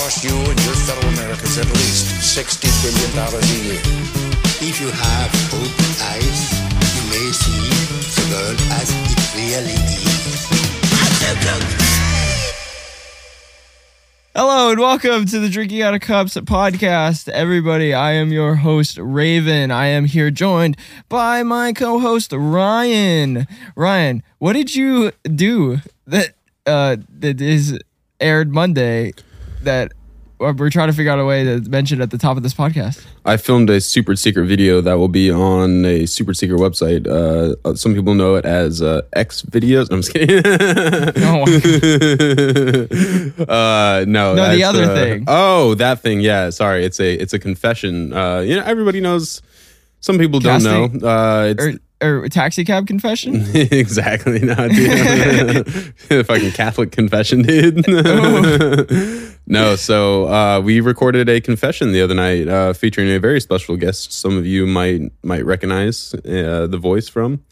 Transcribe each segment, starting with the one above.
cost you and your fellow Americans at least $60 billion a year. If you have open eyes, you may see the world as it really is. Hello and welcome to the Drinking Out of Cups podcast. Everybody, I am your host, Raven. I am here joined by my co host, Ryan. Ryan, what did you do that uh, that is aired Monday that uh, we're trying to figure out a way to mention at the top of this podcast? I filmed a super secret video that will be on a super secret website. Uh, some people know it as uh, X videos. I'm just kidding. Oh, uh, no, No, the other uh, thing. Oh, that thing. Yeah, sorry. It's a it's a confession. Uh, you know, everybody knows. Some people don't know. Uh, it's or, or taxi cab confession? exactly not, dude. Fucking Catholic confession, dude. no, so uh, we recorded a confession the other night uh, featuring a very special guest. Some of you might might recognize uh, the voice from.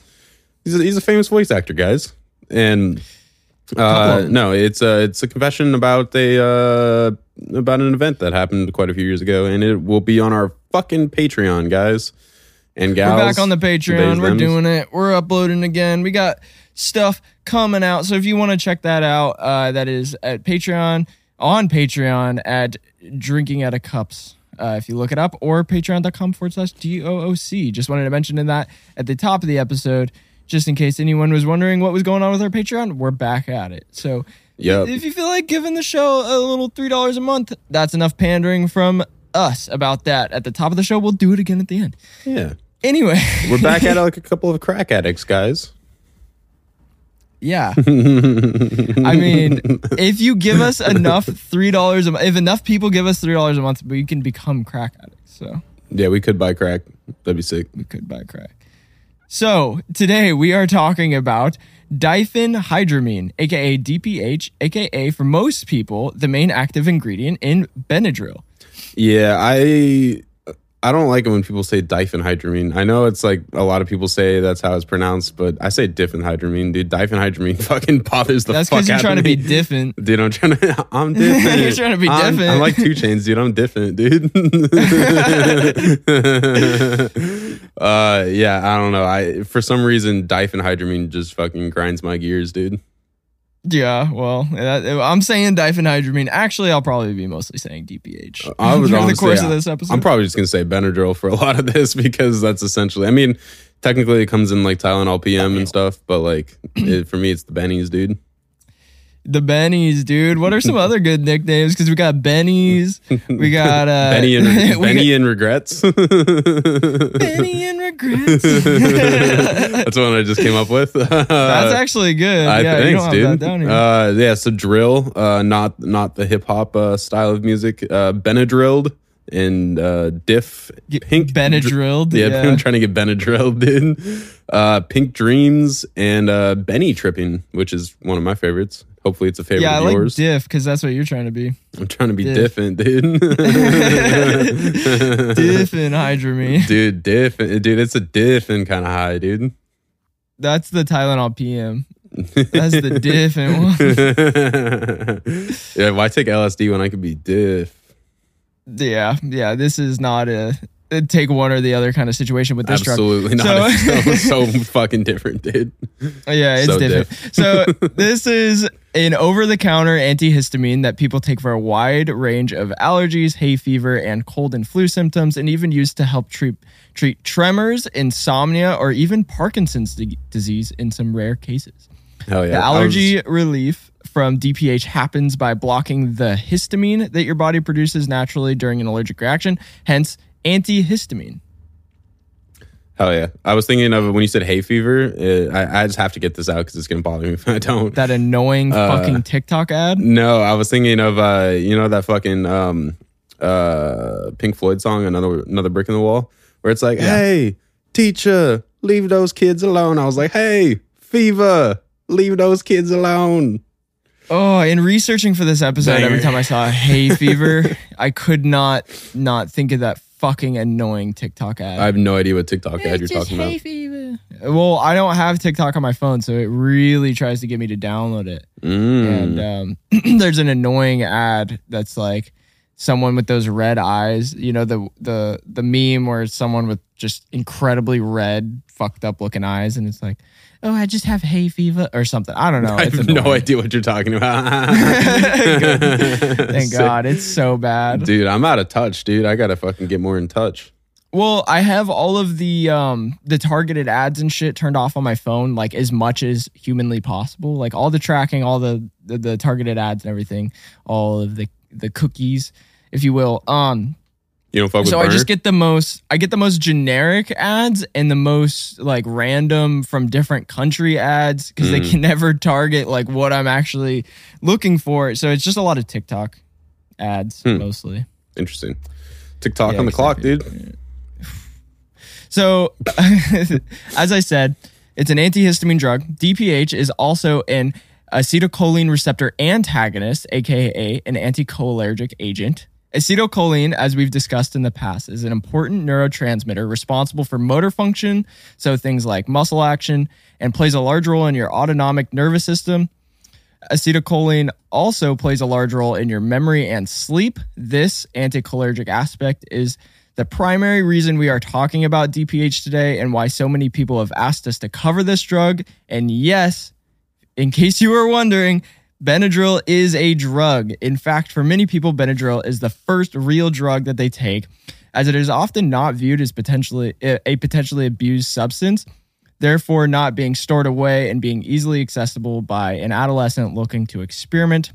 He's a, he's a famous voice actor, guys, and uh, no, it's a it's a confession about a uh, about an event that happened quite a few years ago, and it will be on our fucking Patreon, guys and gals. We're back on the Patreon. We're doing it. We're uploading again. We got stuff coming out. So if you want to check that out, uh, that is at Patreon, on Patreon at Drinking Out of Cups. Uh, if you look it up, or patreon.com forward slash DOOC. Just wanted to mention in that at the top of the episode, just in case anyone was wondering what was going on with our Patreon, we're back at it. So Yep. if you feel like giving the show a little $3 a month, that's enough pandering from us about that. At the top of the show, we'll do it again at the end. Yeah. Anyway. We're back at like a couple of crack addicts, guys. Yeah. I mean, if you give us enough three dollars a month, if enough people give us three dollars a month, we can become crack addicts. So Yeah, we could buy crack. That'd be sick. we could buy crack. So today we are talking about diphenhydramine, aka DPH, aka for most people the main active ingredient in Benadryl. Yeah, I I don't like it when people say diphenhydramine. I know it's like a lot of people say that's how it's pronounced, but I say diphenhydramine, dude. Diphenhydramine fucking bothers the That's fuck because you're trying to be different. Dude, I'm trying to. I'm different. You're trying to be I'm, different. I'm like 2 Chainz, dude. I'm different, dude. uh, yeah, I don't know. I for some reason diphenhydramine just fucking grinds my gears, dude. Yeah, well, I'm saying diphenhydramine. Actually, I'll probably be mostly saying DPH I was during the course of this episode. I'm probably just gonna say Benadryl for a lot of this because that's essentially. I mean, technically it comes in like Tylenol PM and stuff, but like it, for me, it's the Bennies, dude. The Bennies, dude. What are some other good nicknames? Because we got Bennies, we got uh, Benny and Benny got and regrets. Benny and regrets. that's one I just came up with. That's actually good. I yeah, thanks, dude. that down here. Uh, yeah, so drill, uh, not not the hip hop uh, style of music. Uh, Benadrylled and uh, diff pink Benadrylled, Yeah, yeah. I'm trying to get Benadrylled, dude. Uh, pink dreams and uh, Benny tripping, which is one of my favorites. Hopefully, it's a favorite yeah, I of like yours. diff because that's what you're trying to be. I'm trying to be diff. different, dude. Diff and hydramine. dude, diff, dude, it's a different kind of high, dude. That's the Tylenol PM. That's the different one. yeah, why take LSD when I could be diff? Yeah, yeah. This is not a Uh, take one or the other kind of situation with this drug. Absolutely not. So- It's so, so fucking different, dude. Yeah, it's So different. so this is an over-the-counter antihistamine that people take for a wide range of allergies, hay fever, and cold and flu symptoms, and even used to help treat treat tremors, insomnia, or even Parkinson's di- disease in some rare cases. Hell yeah. The I was- allergy relief from DPH happens by blocking the histamine that your body produces naturally during an allergic reaction, hence antihistamine. hell yeah. I was thinking of when you said hay fever. uh I, I just have to get this out because it's gonna bother me if I don't. That annoying Uh, fucking TikTok ad. no, I was thinking of uh, you know that fucking um, uh, Pink Floyd song, another another brick in the wall, where it's like, "Hey, teacher, leave those kids alone." I was like, "Hey, fever, leave those kids alone." Oh, in researching for this episode, Banger. every time I saw hay fever, I could not not think of that fucking annoying TikTok ad. I have no idea what TikTok ad you're talking about. fever. Well, I don't have TikTok on my phone, so it really tries to get me to download it. Mm. And um, there's an annoying ad that's like someone with those red eyes. You know the the the meme where it's someone with just incredibly red, fucked up looking eyes, and it's like, oh, I just have hay fever or something. I don't know. I have no idea what you're talking about. Thank God, it's so bad. Dude, I'm out of touch, dude. I gotta fucking get more in touch. Well, I have all of the um the targeted ads and shit turned off on my phone like as much as humanly possible. Like all the tracking, all the the, the targeted ads and everything, all of the the cookies, if you will. Um You don't fuck with so I just get the most I get the most generic ads and the most like random from different country ads because they Mm. can never target like what I'm actually looking for. So it's just a lot of TikTok ads Hmm. mostly. Interesting. TikTok Yeah, on the clock, dude. So, as I said, it's an antihistamine drug. DPH is also an acetylcholine receptor antagonist, aka an anticholinergic agent. Acetylcholine, as we've discussed in the past, is an important neurotransmitter responsible for motor function, so things like muscle action, and plays a large role in your autonomic nervous system. Acetylcholine also plays a large role in your memory and sleep. This anticholinergic aspect is the primary reason we are talking about DPH today and why so many people have asked us to cover this drug. And yes, in case you were wondering, Benadryl is a drug. In fact, for many people, Benadryl is the first real drug that they take, as it is often not viewed as potentially a potentially abused substance, therefore not being stored away and being easily accessible by an adolescent looking to experiment.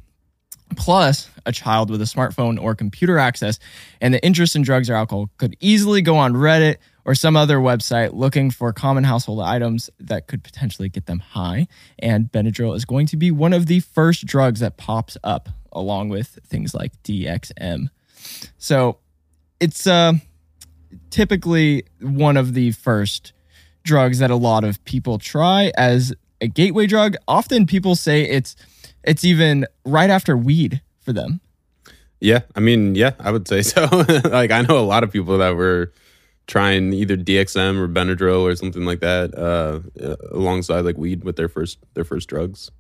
Plus, a child with a smartphone or computer access and the interest in drugs or alcohol could easily go on Reddit or some other website looking for common household items that could potentially get them high. And Benadryl is going to be one of the first drugs that pops up along with things like DXM. So it's uh, typically one of the first drugs that a lot of people try as a gateway drug. Often people say it's it's even right after weed for them. Yeah, I mean, yeah, I would say so. like, I know a lot of people that were trying either DXM or Benadryl or something like that, uh, alongside like weed with their first their first drugs.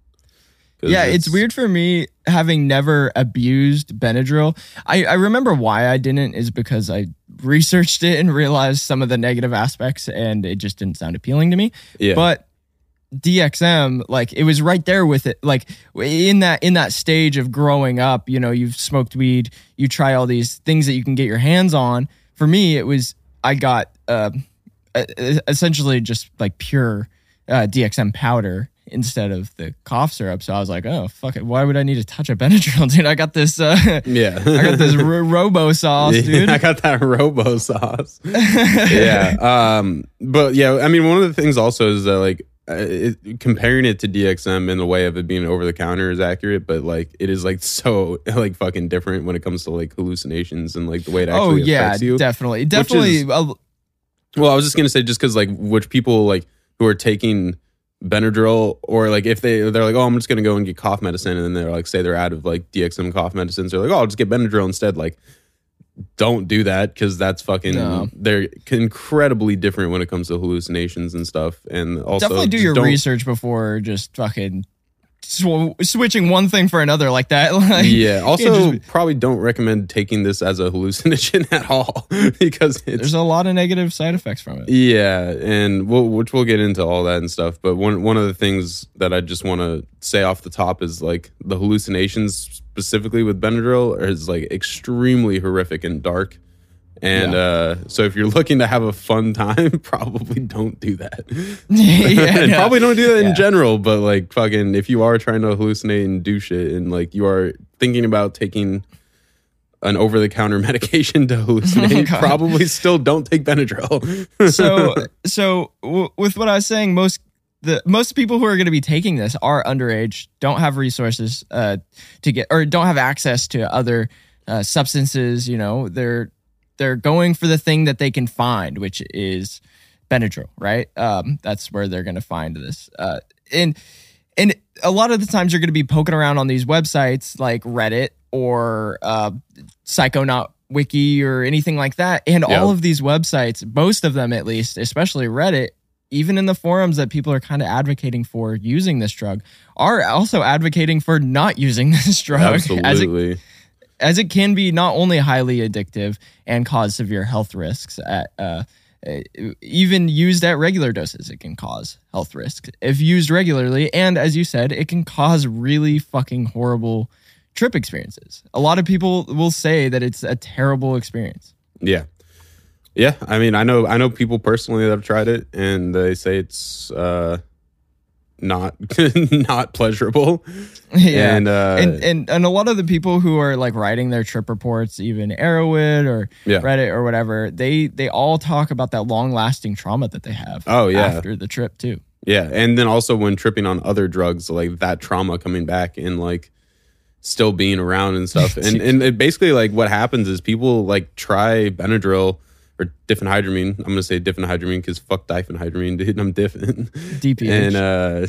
Yeah, it's weird for me having never abused Benadryl. I, I remember why I didn't is because I researched it and realized some of the negative aspects and it just didn't sound appealing to me. Yeah, But DXM, like it was right there with it. Like in that in that stage of growing up, you know, you've smoked weed, you try all these things that you can get your hands on. For me, it was I got uh, essentially just like pure uh, DXM powder instead of the cough syrup. So I was like, oh fuck it, why would I need to touch a Benadryl, dude? I got this. Uh, yeah, I got this ro- Robo sauce, dude. I got that Robo sauce. yeah. Um. But yeah, I mean, one of the things also is that like uh, it, comparing it to DXM in the way of it being over the counter is accurate, but like it is like so like fucking different when it comes to like hallucinations and like the way it oh yeah, affects you. definitely, definitely. is- Well, I was just gonna say just because like which people like who are taking Benadryl or like if they they're like oh I'm just gonna go and get cough medicine and then they're like say they're out of like DXM cough medicines they're like oh I'll just get Benadryl instead like don't do that because that's fucking No. they're incredibly different when it comes to hallucinations and stuff and also definitely do your research before just fucking sw- switching one thing for another like that. Like, yeah also just- probably don't recommend taking this as a hallucinogen at all because it's there's a lot of negative side effects from it. Yeah, and we'll, which we'll get into all that and stuff. But one one of the things that I just want to say off the top is like the hallucinations specifically with Benadryl is like extremely horrific and dark. And uh, so if you're looking to have a fun time, probably don't do that. yeah, no. probably don't do that Yeah. in general. But like fucking, if you are trying to hallucinate and do shit, and like you are thinking about taking an over the counter medication to hallucinate, Oh probably still don't take Benadryl. so so w- with what I was saying, most the most people who are going to be taking this are underage, don't have resources uh, to get or don't have access to other uh, substances. You know, they're they're going for the thing that they can find, which is Benadryl, right? Um, that's where they're going to find this. Uh, and and a lot of the times you're going to be poking around on these websites like Reddit or uh, Psychonaut Wiki or anything like that. And Yeah. all of these websites, most of them at least, especially Reddit, even in the forums that people are kind of advocating for using this drug, are also advocating for not using this drug. As it, Absolutely. as it can be not only highly addictive and cause severe health risks at uh, even used at regular doses it can cause health risks if used regularly and as you said it can cause really fucking horrible trip experiences a lot of people will say that it's a terrible experience Yeah. Yeah. I mean, I know I know people personally that have tried it and they say it's uh not not pleasurable. yeah And uh and, and and a lot of the people who are like writing their trip reports even Erowid or Yeah. reddit or whatever they they all talk about that long lasting trauma that they have Oh, yeah. after the trip too Yeah, and then also when tripping on other drugs, like that trauma coming back and like still being around and stuff, and and it basically like what happens is people like try Benadryl or diphenhydramine. I'm gonna say diphenhydramine because fuck diphenhydramine, dude. I'm different. DP and uh,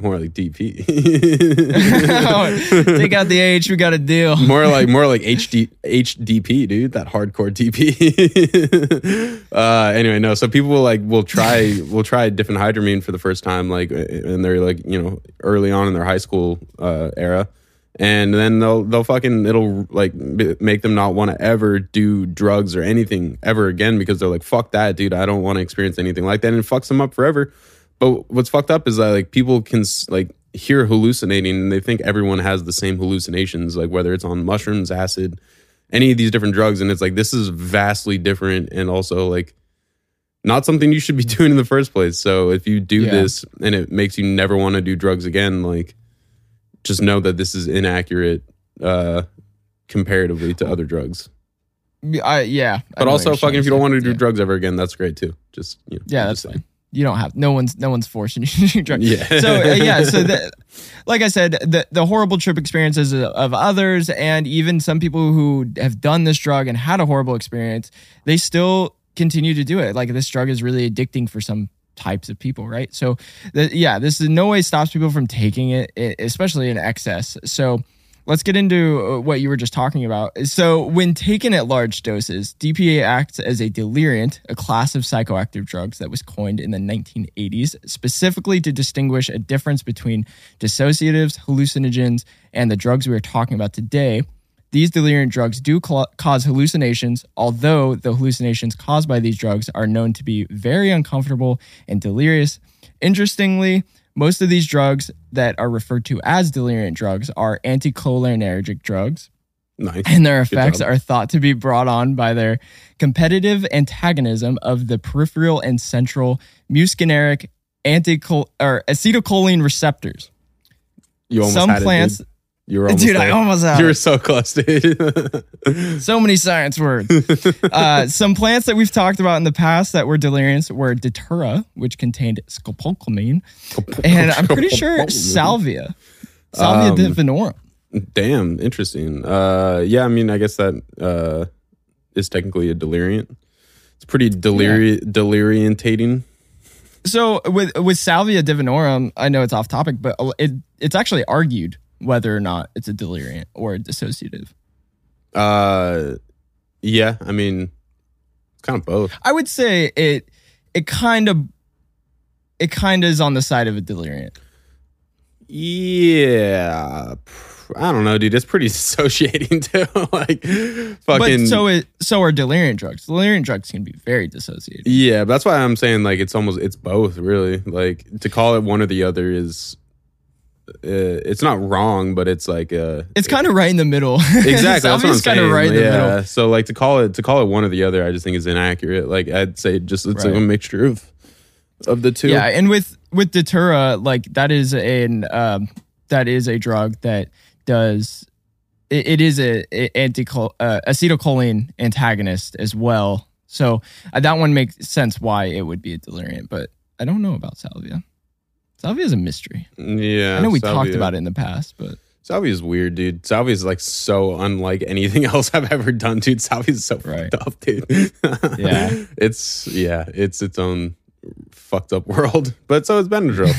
more like DP. Take out the H, we got a deal. more like more like HD HDP, dude. That hardcore DP. uh, anyway, no. So people will like will try will try different hydramine for the first time, like, and they're like you know early on in their high school uh, era, and then they'll they'll fucking it'll like b- make them not want to ever do drugs or anything ever again because they're like fuck that, dude. I don't want to experience anything like that, and it fucks them up forever. But what's fucked up is that like people can like hear hallucinating and they think everyone has the same hallucinations, like whether it's on mushrooms, acid, any of these different drugs, and it's like this is vastly different and also like not something you should be doing in the first place. So if you do Yeah. this and it makes you never want to do drugs again, like just know that this is inaccurate uh comparatively to other drugs. I, yeah. But know also fucking if you don't want to do say. drugs ever again, that's great too. Just you know, Yeah, that's just fine. You don't have no one's no one's forcing you to do drugs. Yeah. So uh, yeah, so the, like I said, the the horrible trip experiences of- of others, and even some people who have done this drug and had a horrible experience, they still continue to do it. Like this drug is really addicting for some types of people, right? So, the, yeah, this in no way stops people from taking it, especially in excess. So. Let's get into uh, what you were just talking about. So, when taken at large doses, DPA acts as a deliriant, a class of psychoactive drugs that was coined in the 1980s, specifically to distinguish a difference between dissociatives, hallucinogens, and the drugs we are talking about today. These deliriant drugs do cla cause hallucinations, although the hallucinations caused by these drugs are known to be very uncomfortable and delirious. Interestingly, most of these drugs that are referred to as deliriant drugs are anticholinergic drugs, nice. and their effects are thought to be brought on by their competitive antagonism of the peripheral and central muscarinic antichol or acetylcholine receptors. You almost Some had it, plants, dude. You were almost dude, I almost had You were so close, dude. so many science words. uh, some plants that we've talked about in the past that were delirious were datura, which contained scopolamine, and I'm pretty sure salvia, salvia Um, divinorum. Damn, interesting. Uh, yeah, I mean, I guess that uh, is technically a deliriant. It's pretty deliri- deliriantating. So with with salvia divinorum, I know it's off topic, but it it's actually argued whether or not it's a deliriant or a dissociative. Uh, yeah, I mean, it's kind of both. I would say it it kind of it kind of is on the side of a deliriant. Yeah, I don't know, dude. It's pretty dissociating too. like, fucking. But so it so are deliriant drugs. Deliriant drugs can be very dissociative. yeah, but that's why I'm saying like it's almost it's both really. Like to call it one or the other is. Uh, it's not wrong, but it's like uh, It's kind of right in the middle. exactly that's what I'm Salvia's saying. kind of right in the yeah. middle. So like to call it to call it one or the other, I just think is inaccurate. Like I'd say just it's like a mixture of of the two. Yeah, and with with datura, like that is an um, that is a drug that does it, it is a, a anti uh, acetylcholine antagonist as well. So uh, that one makes sense why it would be a deliriant, but I don't know about salvia. Salvia is a mystery. yeah. I know we talked about it in the past, but Salvia is weird, dude. Salvia is like so unlike anything else I've ever done, dude. Salvia is so Right. fucked up, dude. Yeah. it's yeah, it's its own fucked up world. But so is Benadryl.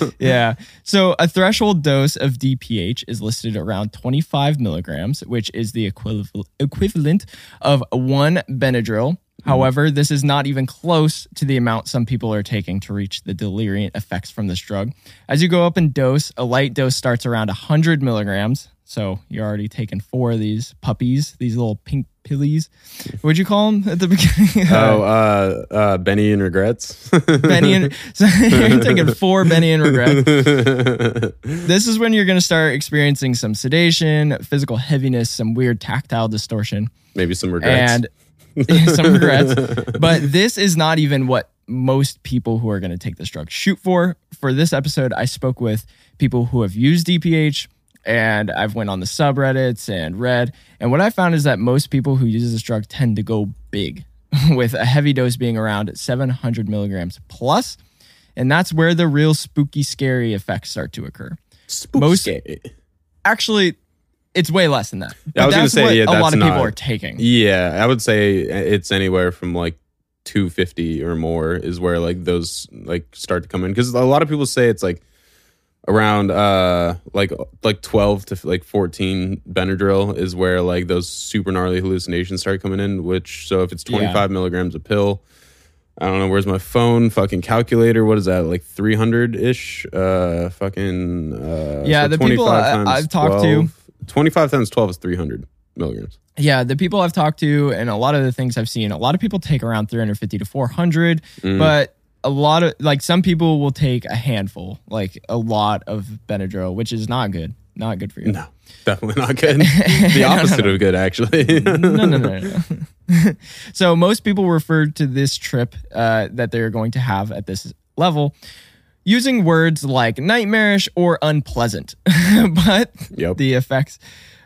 So yeah. So a threshold dose of DPH is listed around 25 milligrams, which is the equivalent equivalent of one Benadryl However, this is not even close to the amount some people are taking to reach the delirium effects from this drug. As you go up in dose, a light dose starts around 100 milligrams. So you're already taking four of these puppies, these little pink pillies. What'd you call them at the beginning? Oh, uh, uh, Benny and regrets. Benny and so you're taking four Benny and regrets. This is when you're going to start experiencing some sedation, physical heaviness, some weird tactile distortion, Maybe some regrets. and some regrets. But this is not even what most people who are going to take this drug shoot for. For this episode, I spoke with people who have used DPH and I've went on the subreddits and read. And what I found is that most people who use this drug tend to go big, with a heavy dose being around 700 milligrams plus. And that's where the real spooky, scary effects start to occur. most- Actually, it's way less than that. Yeah, I was gonna that's say, what yeah, a lot of people not- are taking. Yeah, I would say it's anywhere from like 250 or more is where like those like start to come in. Because a lot of people say it's like around uh like like 12 to like 14 Benadryl is where like those super gnarly hallucinations start coming in which so if it's 25 milligrams a pill I don't know where's my phone fucking calculator? What is that like 300 ish uh fucking uh Yeah, so the people 25 I- times I've talked to- 12 25 times 12 is 300 milligrams Yeah, the people I've talked to and a lot of the things I've seen, a lot of people take around 350 to 400, Mm. but a lot of like some people will take a handful, like a lot of Benadryl, which is not good. Not good for you. No, definitely not good. the opposite of good, actually. no, no, no, no. no. so most people refer to this trip uh, that they're going to have at this level using words like nightmarish or unpleasant. but Yep. the effects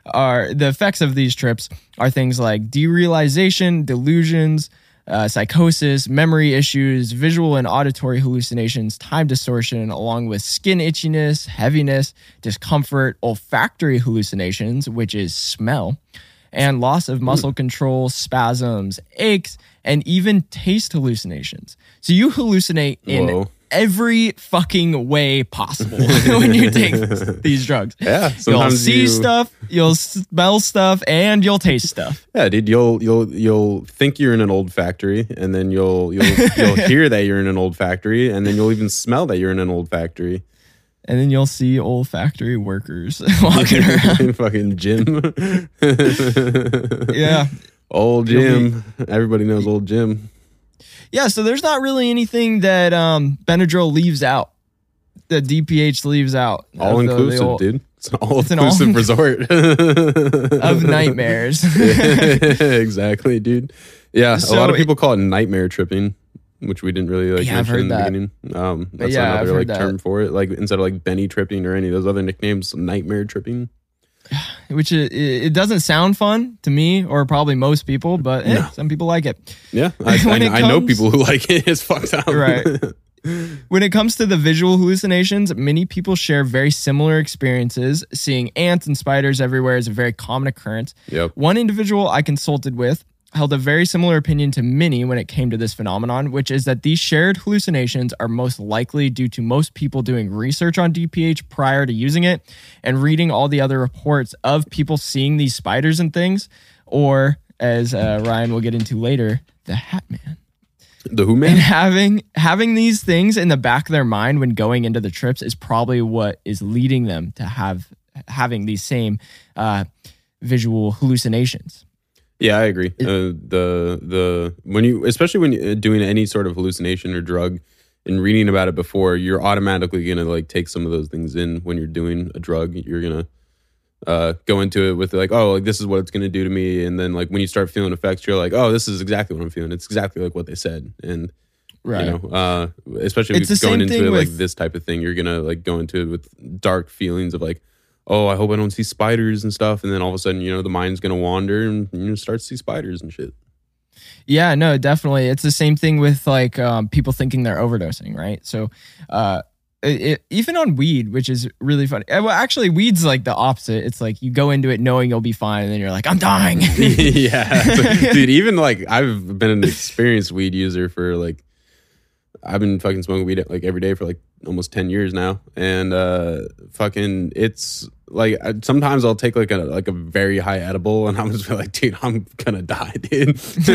are the effects of these trips are things like derealization, delusions, uh, psychosis, memory issues, visual and auditory hallucinations, time distortion, along with skin itchiness, heaviness, discomfort, olfactory hallucinations, which is smell, and loss of muscle control, spasms, aches, and even taste hallucinations. So you hallucinate in Whoa. Every fucking way possible when you take these drugs. Yeah, You'll see you- stuff, you'll smell stuff, and you'll taste stuff. yeah, dude, you'll you'll you'll think you're in an old factory, and then you'll you'll you'll hear that you're in an old factory, and then you'll even smell that you're in an old factory. And then you'll see old factory workers walking around. Fucking Jim. Yeah. Old Jim. Everybody knows old Jim. Yeah, so there's not really anything that um, Benadryl leaves out, that DPH leaves out. All the- the inclusive, old- dude. It's an all inclusive resort Of nightmares. exactly, dude. Yeah, a lot of it- people call it nightmare tripping, which we didn't really like Yeah, mention in the heard that. beginning. Um, that's yeah, another like that. term for it. Like instead of like Benny tripping or any of those other nicknames, nightmare tripping. which it, it doesn't sound fun to me or probably most people, but eh, No. some people like it. Yeah, I, I, it I know people who like it. It's fucked up. Right. When it comes to the visual hallucinations, many people share very similar experiences. Seeing ants and spiders everywhere is a very common occurrence. yep. One individual I consulted with held a very similar opinion to many when it came to this phenomenon, which is that these shared hallucinations are most likely due to most people doing research on DPH prior to using it and reading all the other reports of people seeing these spiders and things, or as uh, Ryan will get into later, the Hat Man The Who and Man. having having these things in the back of their mind when going into the trips is probably what is leading them to have having these same uh, visual hallucinations. Yeah, I agree. Uh, the the when you especially when you're doing any sort of hallucination or drug and reading about it before, you're automatically gonna like take some of those things in when you're doing a drug. You're gonna uh, go into it with like, oh, like this is what it's gonna do to me, and then like when you start feeling effects, you're like, oh, this is exactly what I'm feeling. It's exactly like what they said, and Right. you know, uh, especially going into it like this type of thing, you're gonna like go into it with dark feelings of like, oh, I hope I don't see spiders and stuff, and then all of a sudden, you know, the mind's gonna wander and you know, start to see spiders and shit. Yeah, no, definitely. It's the same thing with like um, people thinking they're overdosing, right? So, uh, it, it, even on weed, which is really funny. Uh, Well, actually, weed's like the opposite. It's like you go into it knowing you'll be fine, and then you're like, I'm dying. yeah, dude. Even like I've been an experienced weed user for like I've been fucking smoking weed like every day for like almost ten years now, and uh fucking it's like I- sometimes I'll take like a like a very high edible, and I'm just like, dude, I'm gonna die, dude.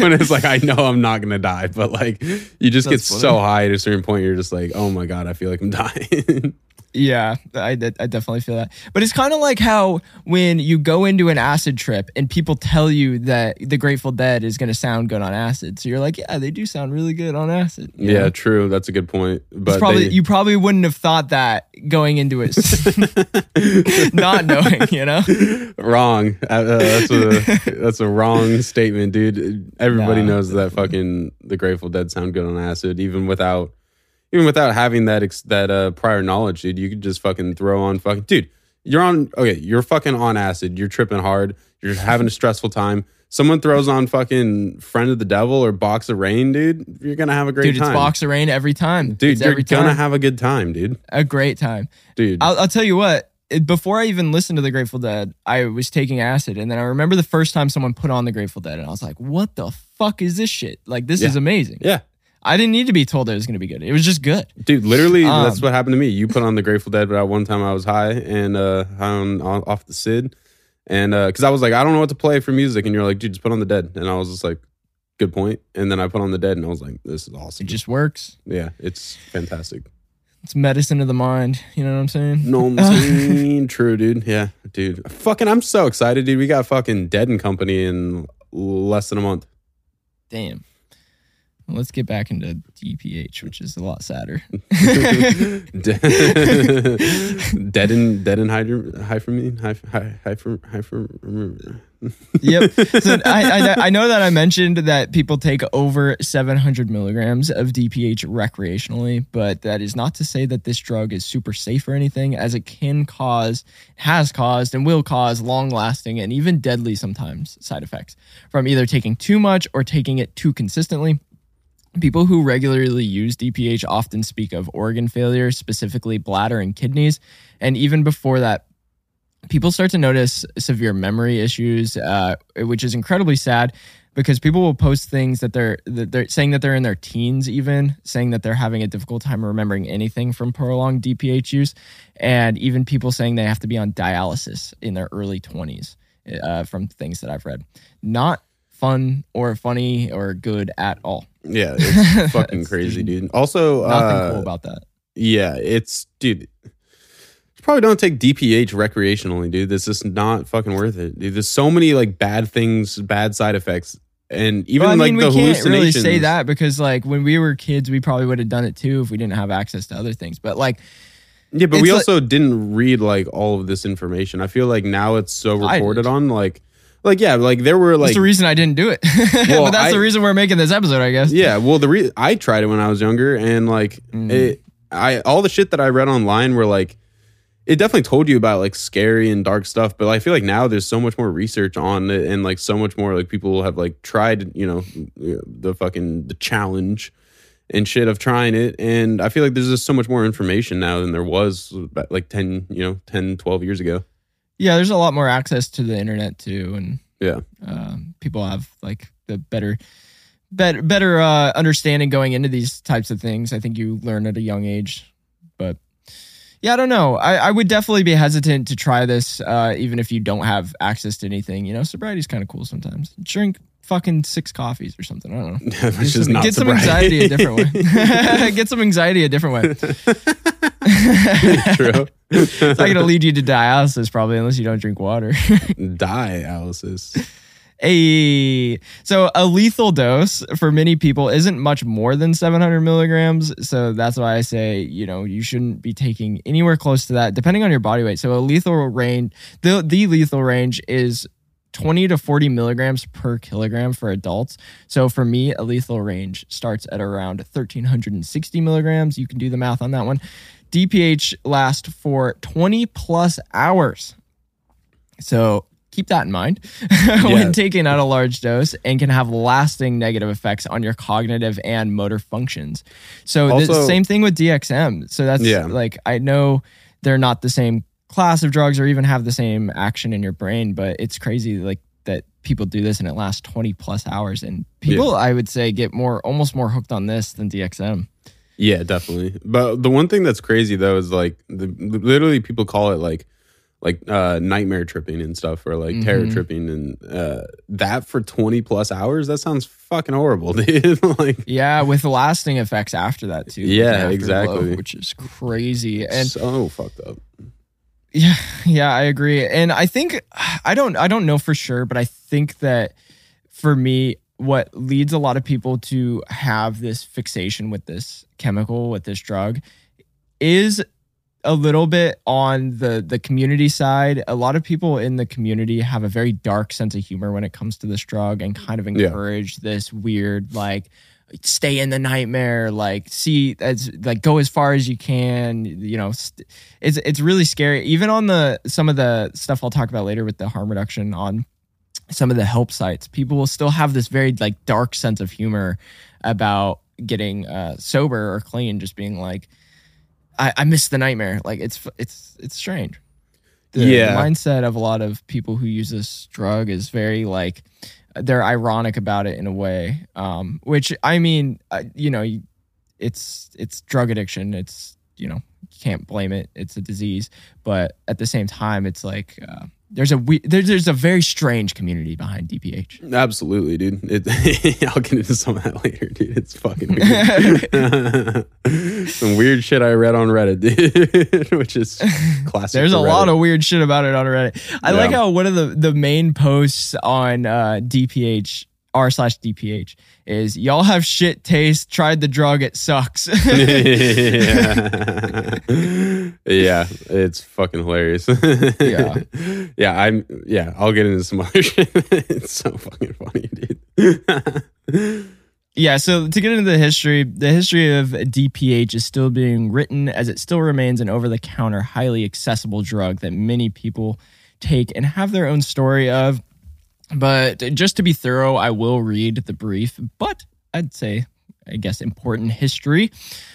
when it's like I know I'm not gonna die, but like you just get funny. so high at a certain point, you're just like, oh my god, I feel like I'm dying. Yeah, I, I definitely feel that. But it's kind of like how when you go into an acid trip and people tell you that the Grateful Dead is going to sound good on acid. So you're like, yeah, they do sound really good on acid. yeah, true. That's a good point. But It's probably they- you probably wouldn't have thought that going into it, not knowing, you know. wrong. Uh, uh, that's a that's a wrong statement, dude. Everybody knows that fucking the Grateful Dead sound good on acid, even without even without having that ex- that uh, prior knowledge, dude. You could just fucking throw on fucking dude. You're on okay. You're fucking on acid. You're tripping hard. You're having a stressful time. Someone throws on fucking Friend of the Devil or Box of Rain, dude. You're gonna have a great Dude, time, it's box of rain every time. dude. It's You're every gonna time. have a good time, dude. a great time. Dude, I'll, I'll tell you what. it- Before I even listened to the Grateful Dead, I was taking acid, and then I remember the first time someone put on the Grateful Dead, and I was like, "What the fuck is this shit? Like, this is amazing." yeah. I didn't need to be told that it was going to be good. It was just good. Dude, literally, Um, that's what happened to me. You put on the Grateful Dead, but at one time I was high and uh, on, on off the Sid, and because I was like, I don't know what to play for music, and you're like, dude, just put on the Dead, and I was just like, good point. And then I put on the Dead, and I was like, this is awesome. It just works. yeah, it's fantastic. It's medicine of the mind. You know what I'm saying? No, I'm saying true, dude. Yeah, dude. Fucking, I'm so excited, dude. We got fucking Dead and Company in less than a month. Damn. Let's get back into DPH, which is a lot sadder. dead and dead and hydro, high for me, high, high, high for, high for. yep. So I, I I know that I mentioned that people take over 700 milligrams of DPH recreationally, but that is not to say that this drug is super safe or anything, as it can cause, has caused, and will cause long-lasting and even deadly sometimes side effects from either taking too much or taking it too consistently. People who regularly use DPH often speak of organ failure, specifically bladder and kidneys. And even before that, people start to notice severe memory issues, uh, which is incredibly sad because people will post things that they're that they're saying that they're in their teens, even saying that they're having a difficult time remembering anything from prolonged DPH use, and even people saying they have to be on dialysis in their early twenties uh, from things that I've read. Not fun or funny or good at all. Yeah, it's fucking crazy, dude. Also, Nothing uh, cool about that. yeah, it's dude. Probably don't take DPH recreationally, dude. This is not fucking worth it, dude. There's so many like bad things, bad side effects, and even Well, I like mean, the we can't really say that because, like, when we were kids, we probably would have done it too if we didn't have access to other things. But like, Yeah, but we like- also didn't read like all of this information. I feel like now it's so reported on, like, like yeah, like there were like that's the reason I didn't do it. Well, but that's the reason we're making this episode, I guess. Yeah, well, the re- I tried it when I was younger, and like Mm. it, I all the shit that I read online were like, it definitely told you about like scary and dark stuff. But I feel like now there's so much more research on it, and like so much more like people have like tried, you know, the fucking the challenge and shit of trying it, and I feel like there's just so much more information now than there was like ten, you know, 10, 12 years ago. Yeah, there's a lot more access to the internet too, and Yeah, um, people have like the better, better, better uh, understanding going into these types of things. I think you learn at a young age, but yeah, I don't know. I, I would definitely be hesitant to try this, uh, even if you don't have access to anything. You know, sobriety's kind of cool sometimes. Drink fucking six coffees or something. I don't know. which is not get some anxiety a different way. get some anxiety a different way. True. It's not going to lead you to dialysis probably unless you don't drink water. Dialysis. A so a lethal dose for many people isn't much more than 700 milligrams. So that's why I say you know you shouldn't be taking anywhere close to that, depending on your body weight. So a lethal range, the the lethal range is 20 to 40 milligrams per kilogram for adults. So for me, a lethal range starts at around 1360 milligrams. You can do the math on that one. DPH lasts for 20 plus hours. So keep that in mind Yeah. when taking out a large dose and can have lasting negative effects on your cognitive and motor functions. So the same thing with DXM. So that's Yeah. like I know they're not the same class of drugs or even have the same action in your brain, but it's crazy like that people do this and it lasts 20 plus hours and people I would say get more almost more hooked on this than DXM. Yeah, definitely. But the one thing that's crazy though is like the, literally people call it like like uh, nightmare tripping and stuff, or like terror Mhm. tripping, and uh, that for twenty plus hours. That sounds fucking horrible, dude. like Yeah, with lasting effects after that too. Yeah, exactly. Which is crazy. And so fucked up. Yeah, yeah, I agree. And I think I don't I don't know for sure, but I think that for me what leads a lot of people to have this fixation with this chemical, with this drug is a little bit on the the community side. A lot of people in the community have a very dark sense of humor when it comes to this drug and kind of Yeah. encourage this weird like stay in the nightmare like see as like go as far as you can you know st- it's it's really scary even on the some of the stuff I'll talk about later with the harm reduction on some of the help sites people will still have this very like dark sense of humor about getting uh sober or clean just being like I, I miss the nightmare. Like it's it's it's strange. The, Yeah. the mindset of a lot of people who use this drug is very like they're ironic about it in a way um which i mean uh, you know it's it's drug addiction. It's you know you can't blame it. It's a disease. But at the same time it's like uh, there's a we- there's, there's a very strange community behind dph Absolutely, dude. It, I'll get into some of that later, dude. It's fucking weird. some weird shit I read on Reddit, dude, which is classic. There's a lot of weird shit about it on Reddit. I like how one of the, the main posts on uh, DPH r slash DPH is y'all have shit taste. Tried the drug, it sucks. yeah. yeah, it's fucking hilarious. Yeah. yeah, I'm. Yeah, I'll get into some other shit. it's so fucking funny, dude. Yeah, so to get into the history, the history of DPH is still being written as it still remains an over the counter, highly accessible drug that many people take and have their own story of. But just to be thorough, I will read the brief, but I'd say, I guess, important history.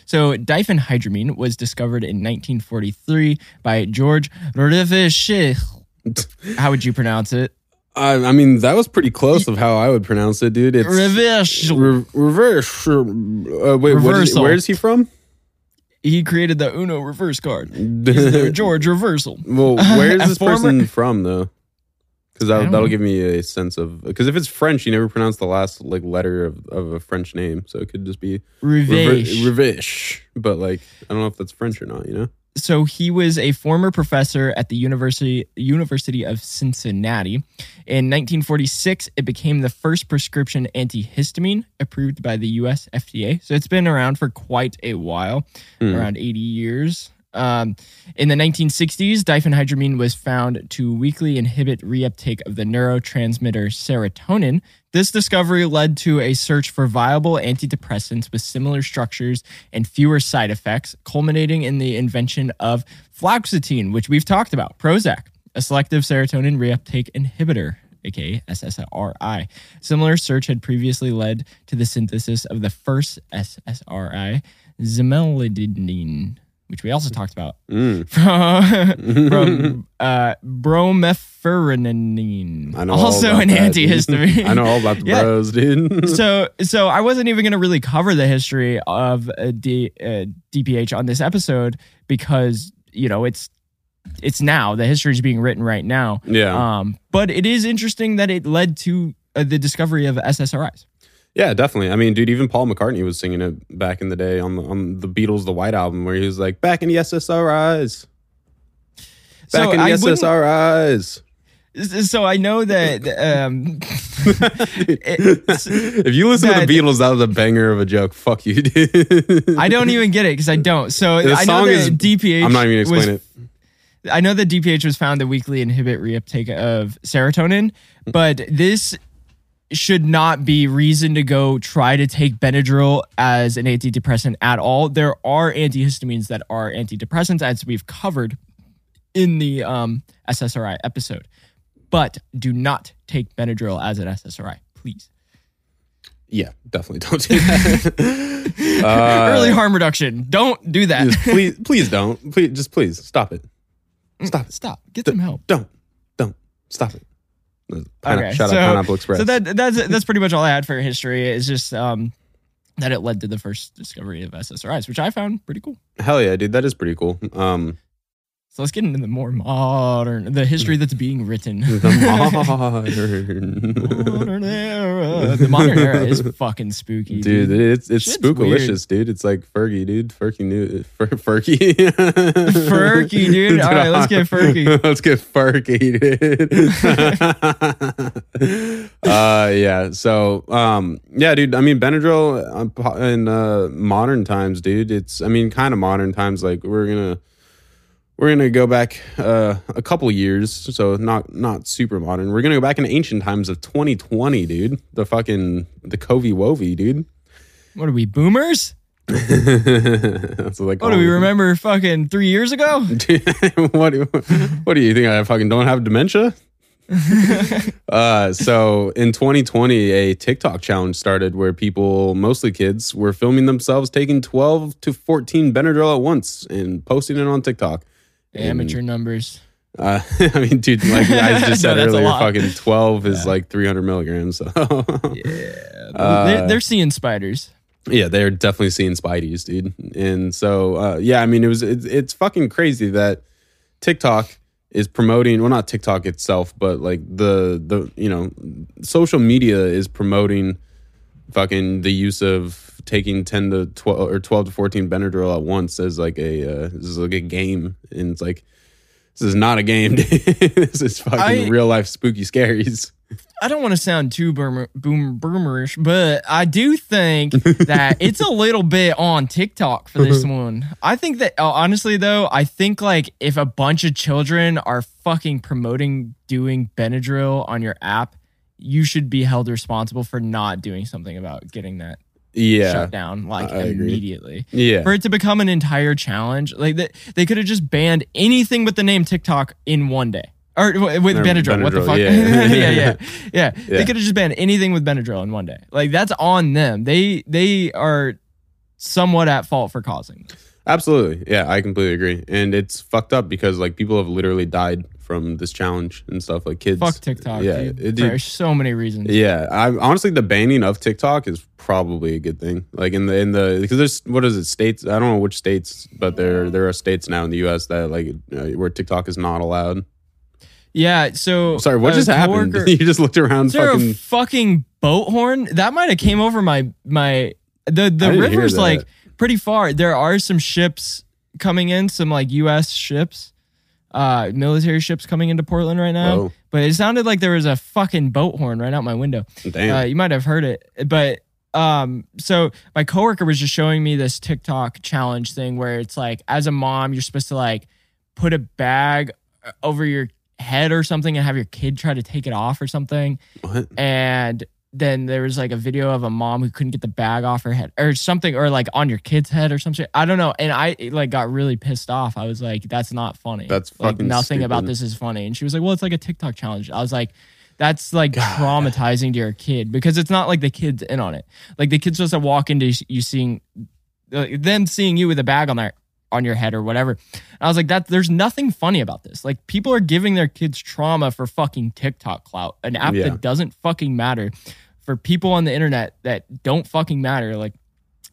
So, diphenhydramine was discovered in 1943 by George Reveshich. How would you pronounce it? I, I mean, that was pretty close of how I would pronounce it, dude. It's Reveshich. Re- reverse. Uh, wait, what is, Reversal. where is he from? He created the Uno reverse card. George Reversal. well, where is this former- person from, though? Because that, that'll give me a sense of. Because if it's French, you never pronounce the last like letter of, of a French name, so it could just be Revesh. Revish. But like, I don't know if that's French or not. You know? so he was a former professor at the University University of Cincinnati. In 1946, it became the first prescription antihistamine approved by the U.S. FDA. So it's been around for quite a while, Hmm. around 80 years. Um, in the 1960s, diphenhydramine was found to weakly inhibit reuptake of the neurotransmitter serotonin. This discovery led to a search for viable antidepressants with similar structures and fewer side effects, culminating in the invention of fluoxetine, which we've talked about, Prozac, a selective serotonin reuptake inhibitor. aka SSRI. Similar search had previously led to the synthesis of the first SSRI, zimelidine, which we also talked about Mm. from, uh, bromepherenine, I know all also an that, antihistamine. I know all about the Yeah. bros, dude. so so I wasn't even going to really cover the history of uh, D, uh, DPH on this episode because you know it's it's now the history is being written right now. yeah, Um, but it is interesting that it led to uh, the discovery of SSRIs. Yeah, definitely. I mean, dude, even Paul McCartney was singing it back in the day on the on the Beatles' The White Album, where he was like, "Back in the SSRIs, back So in the I SSRIs." So I know that um, if you listen to the Beatles, that was a banger of a joke. Fuck you, dude. I don't even get it because I don't. So The I know that is- DPH. I'm not even gonna was explain it. I know that DPH was found to weakly inhibit reuptake of serotonin, but this should not be reason to go try to take Benadryl as an antidepressant at all. There are antihistamines that are antidepressants, as we've covered in the um, SSRI episode. But do not take Benadryl as an SSRI, please. Yeah, definitely don't do that. uh, Early harm reduction. Don't do that. please, please don't. Please, just please stop it. Stop it. Stop. Get some help. Don't, don't stop it. Pine- Okay, shout so- out Pineapple Express. So that that's that's pretty much all I had for history. Is just um, that it led to the first discovery of SSRIs, which I found pretty cool. Hell yeah, dude, that is pretty cool. Um, So let's get into the more modern, the history that's being written. The modern. modern era. The modern era is fucking spooky, Dude, dude. it's it's Shit's spookalicious, dude. It's like Fergie, dude. Fergie new Fer, Fergie. Fergie, dude. All right, let's get Fergie. let's get Fergie, dude. uh, yeah. So, um, yeah, dude. I mean, Benadryl uh, in uh, modern times, dude. It's, I mean, kind of modern times. Like we're gonna. We're gonna go back uh, a couple years, so not not super modern. We're gonna go back in ancient times of 2020, dude. The fucking the Covey Wovey, dude. What are we, boomers? That's what, Oh, do we remember fucking three years ago? what, do- what do you think? I fucking don't have dementia? uh, so in 2020, a TikTok challenge started where people, mostly kids, were filming themselves taking 12 to 14 Benadryl at once and posting it on TikTok. Amateur numbers. Uh, I mean, dude, like I just said a earlier, fucking 12 is like 300 milligrams. So. Uh, they're, they're seeing spiders. Yeah, they're definitely seeing Spideys, dude. And so, uh, yeah, I mean, it was it's, it's fucking crazy that TikTok is promoting. Well, not TikTok itself, but like the the you know, social media is promoting fucking the use of taking ten to twelve or twelve to fourteen Benadryl at once as like a uh, this is like a game, and it's like this is not a game. this is fucking I- real life spooky scaries. I don't want to sound too boomer, boom, boomerish, but I do think that it's a little bit on TikTok for this one. I think that, uh, honestly, though, I think like if a bunch of children are fucking promoting doing Benadryl on your app, you should be held responsible for not doing something about getting that Yeah, shut down like I agree. immediately. yeah. For it to become an entire challenge, like they, they could have just banned anything with the name TikTok in one day. Or with Or Benadryl, what the fuck? yeah. yeah, yeah, yeah, They could have just banned anything with Benadryl in one day. Like that's on them. They they are somewhat at fault for causing. This. Absolutely. Yeah, I completely agree. And it's fucked up because like people have literally died from this challenge and stuff like kids. Fuck TikTok, Yeah. dude. it- For so many reasons. yeah. I honestly the banning of TikTok is probably a good thing. Like in the in the because there's what is it states? I don't know which states, but there there are states now in the U.S. that like uh, where TikTok is not allowed. Yeah. So Sorry, what just happened? coworker- you just looked around. Is there Fucking a fucking boat horn? That might have came over my my the the river's that. Pretty far. There are some ships coming in, some like U.S. ships, uh, military ships coming into Portland right now. Whoa. But it sounded like there was a fucking boat horn right out my window. damn. Uh, you might have heard it, but um, so my coworker was just showing me this TikTok challenge thing where it's like, as a mom, you're supposed to like put a bag uh, over your head or something and have your kid try to take it off or something. what? And then there was like a video of a mom who couldn't get the bag off her head or something, or like on your kid's head or something. I don't know. And I like got really pissed off. I was like, that's not funny. That's like nothing about this is funny. And she was like, well, it's like a TikTok challenge. I was like, that's like traumatizing to your kid because it's not like the kid's in on it. Like the kid's supposed to walk into you seeing uh, them seeing you with a bag on their on your head or whatever. And I was like, that there's nothing funny about this. Like people are giving their kids trauma for fucking TikTok clout, an app Yeah. that doesn't fucking matter for people on the internet that don't fucking matter. Like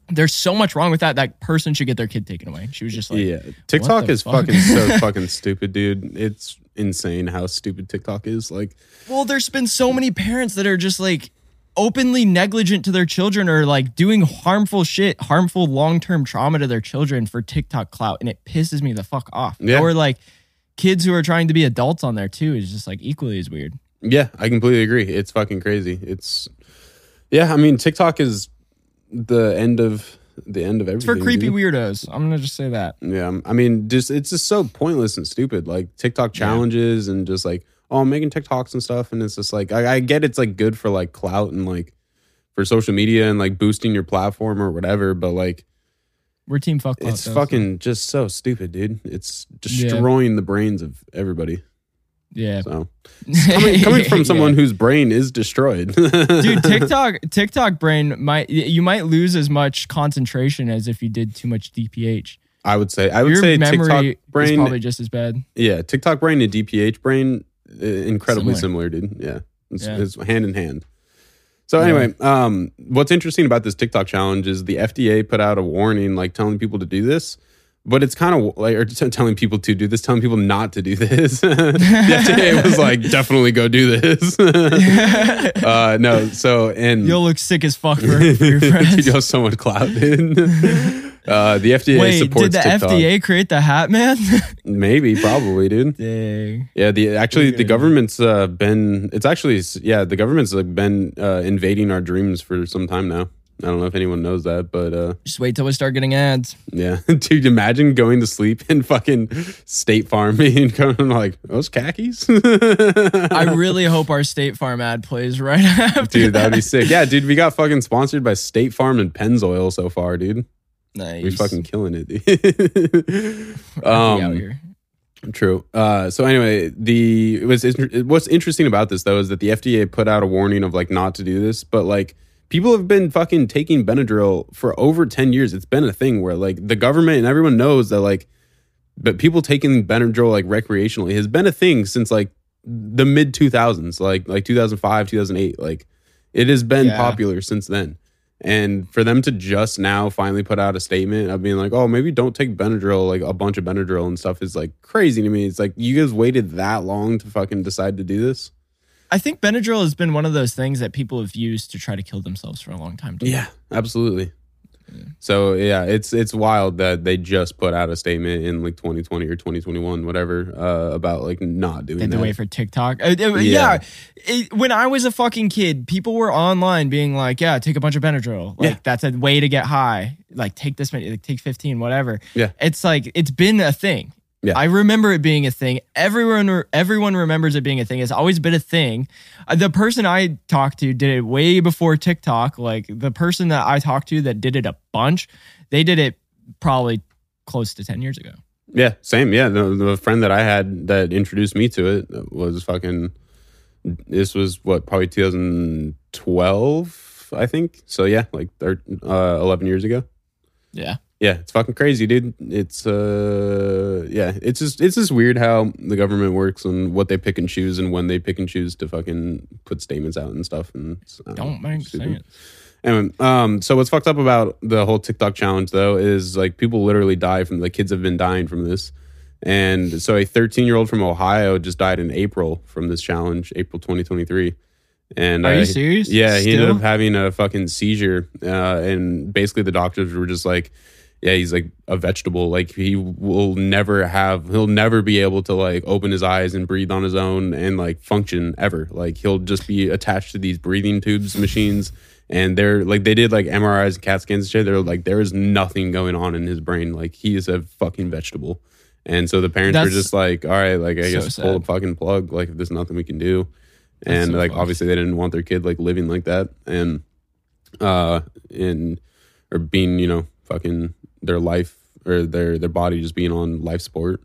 there's so much wrong with that. That person should get their kid taken away. She was just like, yeah, TikTok is fuck? fucking so fucking stupid, dude. It's insane how stupid TikTok is. Like, Well, there's been so many parents that are just like openly negligent to their children or like doing harmful shit, harmful long term trauma to their children for TikTok clout. And it pisses me the fuck off. Yeah. Or like kids who are trying to be adults on there too is just like equally as weird. Yeah, I completely agree. It's fucking crazy. It's yeah. I mean, TikTok is the end of the end of It's everything. for creepy dude. weirdos. I'm to just say that. Yeah, I mean, just it's just so pointless and stupid. Like TikTok challenges and just like oh, I'm making TikToks and stuff, and it's just like I, I get it's like good for like clout and like for social media and like boosting your platform or whatever, but like We're team fuck clout, it's though, so- fucking just so stupid, dude. It's destroying the brains of everybody. Yeah. So coming, coming from Yeah. someone whose brain is destroyed, Dude, TikTok TikTok brain might you might lose as much concentration as if you did too much DPH. I would say I would Your say TikTok is brain probably just as bad. Yeah, TikTok brain and DPH brain, incredibly Similar. similar, dude. Yeah. It's, Yeah. it's hand in hand. So anyway, um, what's interesting about this TikTok challenge is the FDA put out a warning, like telling people to do this, but it's kind of like or telling people to do this, telling people not to do this. the FDA was like, definitely go do this. uh, no, so and You'll look sick as fuck for, for your friends. you have so much clout. Uh, the FDA Wait, supports did the TikTok. FDA create the Hat Man? Maybe, probably, dude. Dang. Yeah, the actually the government's uh, been it's actually yeah the government's like been uh, invading our dreams for some time now. I don't know if anyone knows that, but uh, Just wait till we start getting ads. yeah, dude, imagine going to sleep and fucking State Farm and coming like those khakis. I really hope our State Farm ad plays right after. dude, that'd be sick. Yeah, dude, we got fucking sponsored by State Farm and Pennzoil so far, dude. Nice. We're fucking killing it, dude. We out um, here. True. Uh, so anyway, the it was what's interesting about this though is that the FDA put out a warning of like not to do this, but like people have been fucking taking Benadryl for over ten years. It's been a thing where like the government and everyone knows that like, but people taking Benadryl like recreationally has been a thing since like the mid two thousands, like like two thousand five, two thousand eight. Like it has been Yeah. popular since then. And for them to just now finally put out a statement of being like, oh, maybe don't take Benadryl, like a bunch of Benadryl and stuff is like crazy to me. It's like you guys waited that long to fucking decide to do this. I think Benadryl has been one of those things that people have used to try to kill themselves for a long time. too. Yeah, absolutely. So yeah, it's it's wild that they just put out a statement in like 2020 or 2021, whatever, uh, about like not doing that. the way for TikTok. Uh, yeah. Yeah. It- when I was a fucking kid, people were online being like, yeah, take a bunch of Benadryl. Like, Yeah. that's a way to get high. Like, take this many, like, take 15, whatever. Yeah. It's like, it's been a thing. Yeah. I remember it being a thing. Everyone, everyone remembers it being a thing. It's always been a thing. Uh, the person I talked to did it way before TikTok. Like the person that I talked to that did it a bunch, they did it probably close to 10 years ago. Yeah, same. Yeah, the, the friend that I had that introduced me to it was fucking. This was what probably 2012, I think. So yeah, like thir- uh, 11 years ago. Yeah. Yeah, it's fucking crazy, dude. It's uh, yeah, it's just it's just weird how the government works and what they pick and choose and when they pick and choose to fucking put statements out and stuff. And Don't make stupid. sense. Anyway, um, so what's fucked up about the whole TikTok challenge though is like people literally die from the kids have been dying from this. And so a 13 year old from Ohio just died in April from this challenge, April 2023. And Are uh, you serious? Yeah, he ended up having a fucking seizure. Uh, and basically the doctors were just like, yeah, he's like a vegetable. Like he will never have, he'll never be able to like open his eyes and breathe on his own and like function ever. Like he'll just be attached to these breathing tubes machines. And they're like, they did like MRIs and CAT scans and shit. They're like, there is nothing going on in his brain. Like he is a fucking vegetable. And so the parents were just like, all right, like I so guess pull the fucking plug. Like if there's nothing we can do. And so like obviously they didn't want their kid like living like that. And uh and, or being you know fucking their life or their their body just being on life support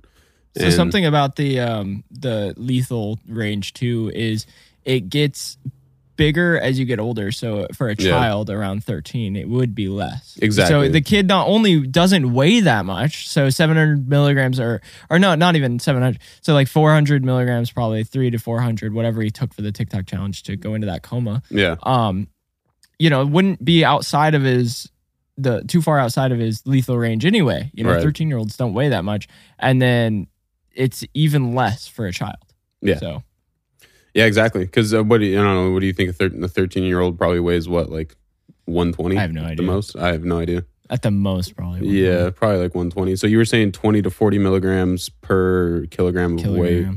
So And- something about the um the lethal range too is it gets bigger as you get older. So for a Yeah. child around 13, it would be less. Exactly. So the kid not only doesn't weigh that much, so 700 milligrams or or no, not even 700. So like 400 milligrams, probably three to 400, whatever he took for the TikTok challenge to go into that coma. yeah Um, you know, wouldn't be outside of his the too far outside of his lethal range anyway. You know, Right. 13 year olds don't weigh that much, and then it's even less for a child. Yeah. So yeah exactly because uh, what do you, I don't know what do you think a, thir- a 13 year old probably weighs what like 120 I have no idea. the most I have no idea at the most, probably. yeah probably like 120 so you were saying 20 to 40 milligrams per kilogram of weight.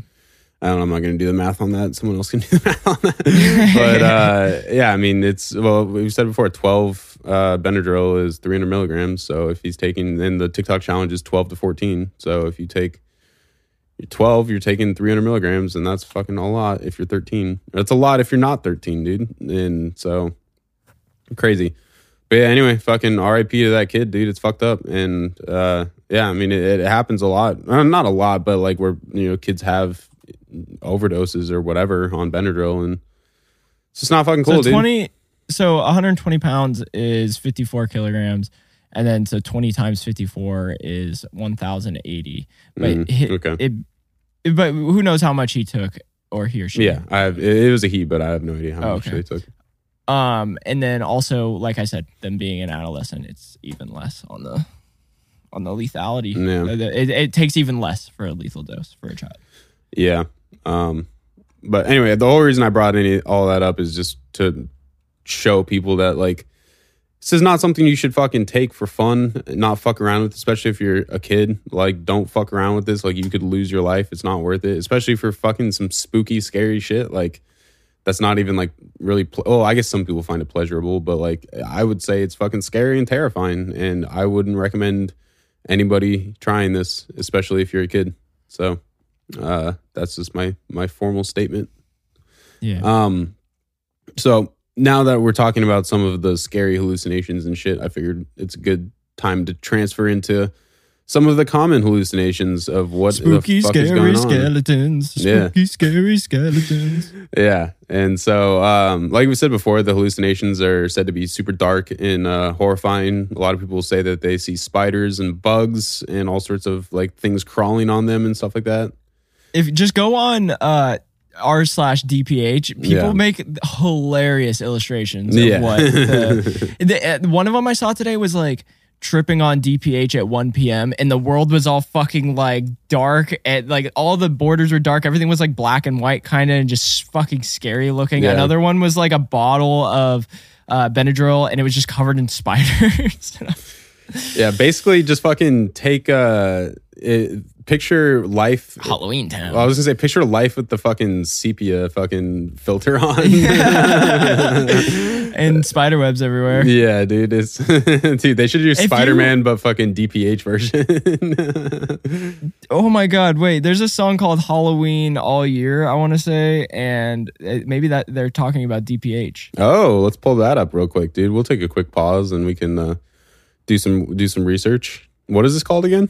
I don't know. I'm not going to do the math on that. Someone else can do the math on that. but uh, yeah, I mean, it's well, we've said before, 12 uh, Benadryl is 300 milligrams. So if he's taking, then the TikTok challenge is 12 to 14. So if you take 12, you're taking 300 milligrams, and that's fucking a lot if you're 13. That's a lot if you're not 13, dude. And so crazy. But yeah, anyway, fucking RIP to that kid, dude. It's fucked up. And uh, yeah, I mean, it, it happens a lot. Uh, not a lot, but like where, you know, kids have overdoses or whatever on Benadryl. And it's just not fucking cool, so dude. 20. So 120 pounds is 54 kilograms, and then so 20 times 54 is 1,080. But it, okay. it, it- but who knows how much he took or he or she? yeah, I have, it, was a he, but I have no idea how Oh, much okay. they took. Um, and then also, like I said, them being an adolescent, it's even less on the on the lethality. Yeah. It, it takes even less for a lethal dose for a child. Yeah. Um, but anyway, the whole reason I brought any all that up is just to show people that like this is not something you should fucking take for fun, not fuck around with, especially if you're a kid. Like, don't fuck around with this. Like, you could lose your life. It's not worth it, especially for fucking some spooky, scary shit. Like, that's not even like really. Pl- oh, I guess some people find it pleasurable, but like, I would say it's fucking scary and terrifying, and I wouldn't recommend anybody trying this, especially if you're a kid. So, uh, that's just my my formal statement. Yeah. Um, so now that we're talking about some of the scary hallucinations and shit, I figured it's a good time to transfer into some of the common hallucinations of what Spooky, the fuck is scary going on. skeletons. Yeah. Spooky, scary skeletons. Yeah, and so um, like we said before, the hallucinations are said to be super dark and uh, horrifying. A lot of people say that they see spiders and bugs and all sorts of like things crawling on them and stuff like that. if just go on uh r slash dph people Yeah. make hilarious illustrations of Yeah. what the, the, uh, one of them i saw today was like tripping on dph at 1 p.m and the world was all fucking like dark and like all the borders were dark everything was like black and white kind of and just fucking scary looking Yeah. another one was like a bottle of uh, benadryl and it was just covered in spiders Yeah, basically just fucking take uh it, picture life halloween town I was gonna say picture life with the fucking sepia fucking filter on. and spider webs everywhere yeah, dude. It's dude, they should do Spider Man but fucking DPH version. Oh my god, wait, there's a song called Halloween All Year, I want to say, and maybe that they're talking about DPH. oh, let's pull that up real quick, dude. We'll take a quick pause and we can uh, do some do some research. What is this called again?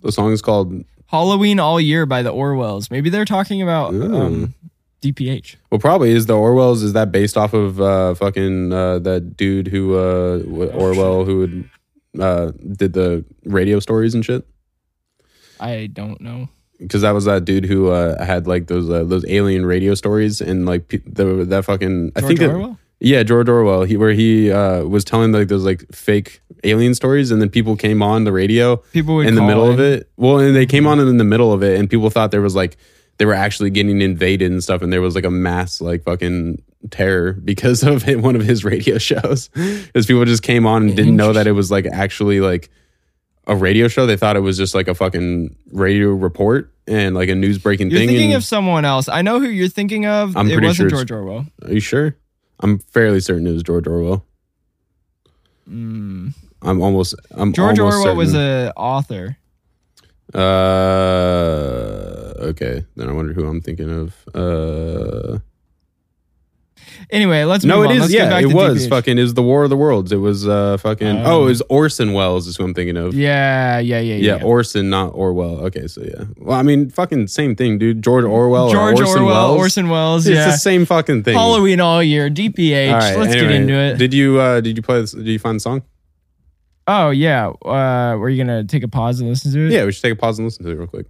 The song is called Halloween All Year by the Orwells. Maybe they're talking about um, DPH. well, probably is the Orwell's. Is that based off of uh, fucking uh, that dude who uh, Orwell who would, uh, did the radio stories and shit? I don't know. because that was that dude who uh, had like those uh, those alien radio stories and like pe- the that fucking I George think that- Orwell? Yeah George Orwell. He where he uh, was telling like those like fake alien stories and then people came on the radio People in the middle of it. Well and they came on in the middle of it and people thought there was like they were actually getting invaded and stuff and there was like a mass like fucking terror because of it, one of his radio shows. Because people just came on and didn't know that it was like actually like a radio show. They thought it was just like a fucking radio report and like a news breaking You're thing thinking and- of someone else. I know who you're thinking of. I'm it pretty wasn't sure George Orwell. are you sure i'm fairly certain it was george orwell i'm almost i'm. George almost Orwell was certain. an author. uh okay then i wonder who i'm thinking of uh Anyway, let's no move it on. is Let's yeah it was DPH. fucking is the war of the worlds it was uh fucking Oh. oh it was orson welles is who i'm thinking of Yeah, yeah, yeah, Yeah, yeah. Orson, not Orwell. Okay, so yeah. Well, I mean, fucking same thing, dude. George Orwell George or Orson Orwell, Welles. Orson Welles. It's yeah. the same fucking thing. Halloween all year, DPH. All right, Let's get into it. Did you uh did you play this did you find the song? oh yeah. Uh, were you gonna take a pause and listen to it? Yeah, we should take a pause and listen to it real quick.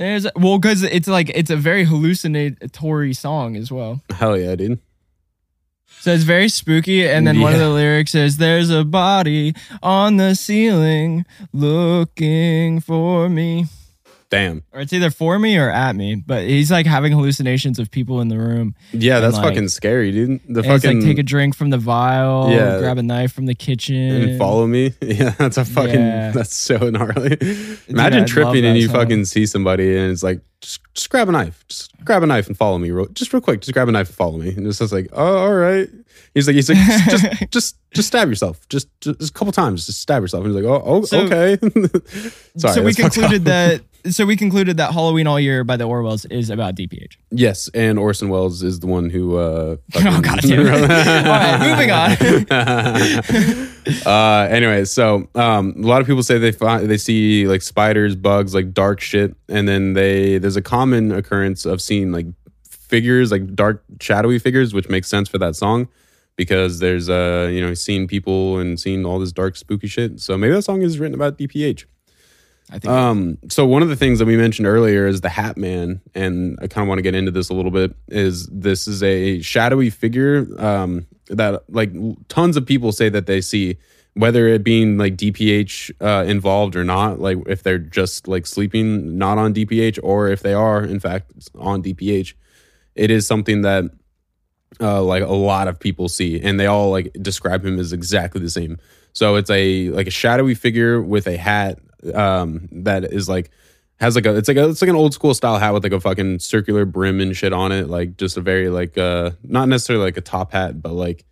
There's well, because it's like it's a very hallucinatory song as well. Hell yeah, dude. So it's very spooky, and then one of the lyrics is, "There's a body on the ceiling looking for me," Damn. or it's either for me or at me. But he's like having hallucinations of people in the room. Yeah, that's like- fucking scary, dude. The fucking like take a drink from the vial, Yeah. grab a knife from the kitchen, and follow me. Yeah, that's a fucking Yeah. that's so gnarly. Imagine love tripping and you song. fucking see somebody and it's like just, just grab a knife. Just grab a knife and follow me real just real quick. Just grab a knife and follow me. And it's just like, oh all right. He's like, he's like, just just just, just stab yourself. Just, just a couple times, just stab yourself. And he's like, oh, oh So- okay. Sorry. so we that's fucked up. concluded that. So we concluded that Halloween All Year by the Orwells is about DPH. Yes, and Orson Welles is the one who. Uh, Oh god damn it! All right, moving on. uh, anyway, so um, a lot of people say they find they see like spiders, bugs, like dark shit, and then they there's a common occurrence of seeing like figures, like dark shadowy figures, which makes sense for that song because there's uh you know seeing people and seeing all this dark spooky shit. So maybe that song is written about DPH. I think Um, so one of the things that we mentioned earlier is the Hat Man, and I kind of want to get into this a little bit. Is this is a shadowy figure um, that like tons of people say that they see, whether it being like DPH uh, involved or not, like if they're just like sleeping not on DPH or if they are in fact on DPH, it is something that uh, like a lot of people see, and they all like describe him as exactly the same. So it's a like a shadowy figure with a hat um, that is like has like a it's like a it's like an old school style hat with like a fucking circular brim and shit on it, like just a very like uh not necessarily like a top hat, but like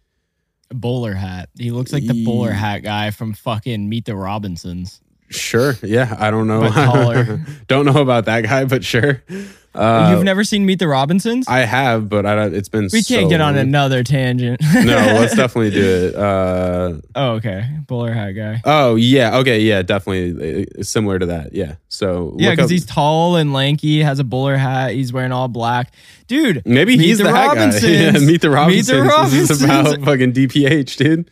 A bowler hat. He looks like the bowler hat guy from fucking Meet the Robinsons. sure, yeah, I don't know, don't know about that guy, but sure. Uh, You've never seen Meet the Robinsons? I have, but I don't, it's been we can't so get on long. another tangent. no, let's definitely do it. Uh, oh, okay. Bowler hat guy. oh yeah, okay, yeah, definitely uh, similar to that. Yeah, so Yeah, because he's tall and lanky, has a bowler hat. He's wearing all black. Dude, Maybe Meet he's the, hat guy. Yeah, meet the Robinsons. Meet the This is about fucking DPH, dude.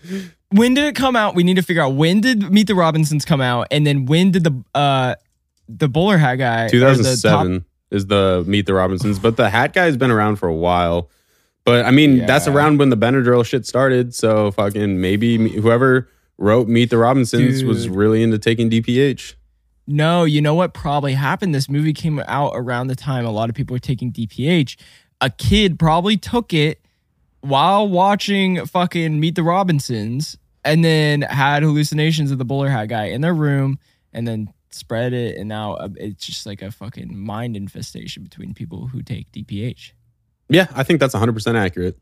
when did it come out? We need to figure out when did Meet the Robinsons come out, and then when did the uh the bowler hat guy, the top- 2007 is the Meet the Robinsons, but the hat guy's been around for a while. But I mean, that's around when the Benadryl shit started. So fucking maybe whoever wrote Meet the Robinsons was really into taking DPH. No, you know what probably happened? This movie came out around the time a lot of people were taking DPH. A kid probably took it while watching fucking Meet the Robinsons and then had hallucinations of the bowler hat guy in their room and then spread it. And now uh, it's just like a fucking mind infestation between people who take DPH. Yeah, I think that's 100% accurate.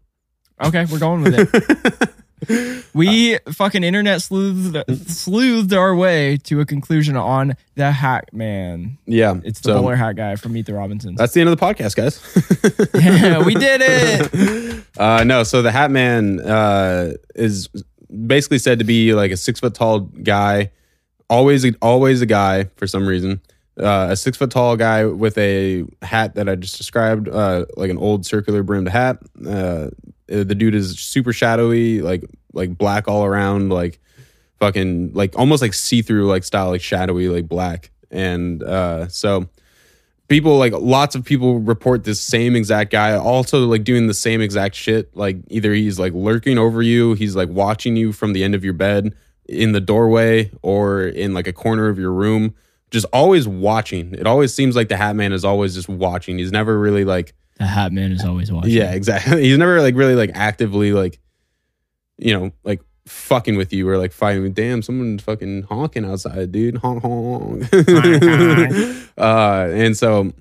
Okay, we're going with it. we fucking internet sleuthed, sleuthed our way to a conclusion on the Hat Man. Yeah. It's the so bowler hat guy from Meet the Robinsons. That's the end of the podcast, guys. yeah, we did it. Uh, no, so the Hat Man uh, is basically said to be like a six foot tall guy, always always a guy for some reason. Uh, a six foot tall guy with a hat that I just described, uh, like an old circular brimmed hat. Uh, the dude is super shadowy, like like black all around, like fucking like almost like see through like style, like shadowy, like black. And uh, so people like lots of people report this same exact guy also like doing the same exact shit like either he's like lurking over you he's like watching you from the end of your bed in the doorway or in like a corner of your room just always watching it always seems like the hat man is always just watching he's never really like The Hat Man is always watching. yeah exactly he's never like really like actively like you know like fucking with you or like fighting damn someone's fucking honking outside dude honk honk uh and so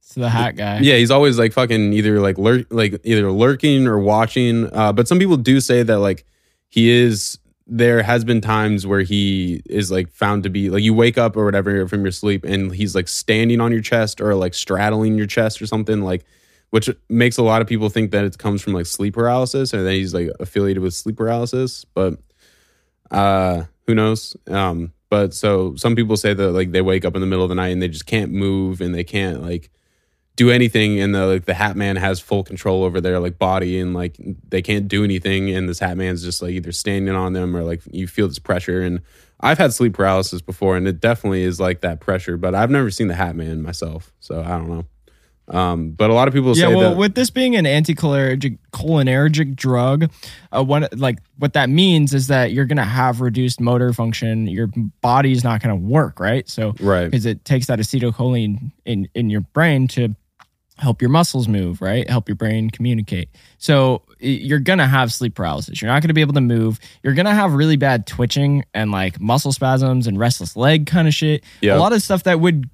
It's the Hat guy. yeah, he's always like fucking either like lurk, like either lurking or watching. Uh, but some people do say that like he is. There has been times where he is like found to be like you wake up or whatever from your sleep and he's like standing on your chest or like straddling your chest or something like, which makes a lot of people think that it comes from like sleep paralysis and that he's like affiliated with sleep paralysis. But uh, who knows? Um, but so some people say that like they wake up in the middle of the night and they just can't move and they can't like do anything and the like the hat man has full control over their like body and like they can't do anything and this hat man's just like either standing on them or like you feel this pressure and I've had sleep paralysis before and it definitely is like that pressure but I've never seen the hat man myself so I don't know um but a lot of people Yeah, say well, that with this being an anticholinergic cholinergic drug, uh, one like what that means is that you're gonna have reduced motor function. Your body's not gonna work, right? So, Right. because it takes that acetylcholine in in your brain to help your muscles move, right? Help your brain communicate. So you're gonna have sleep paralysis. You're not gonna be able to move. You're gonna have really bad twitching and like muscle spasms and restless leg kind of shit. Yeah. A lot of stuff that would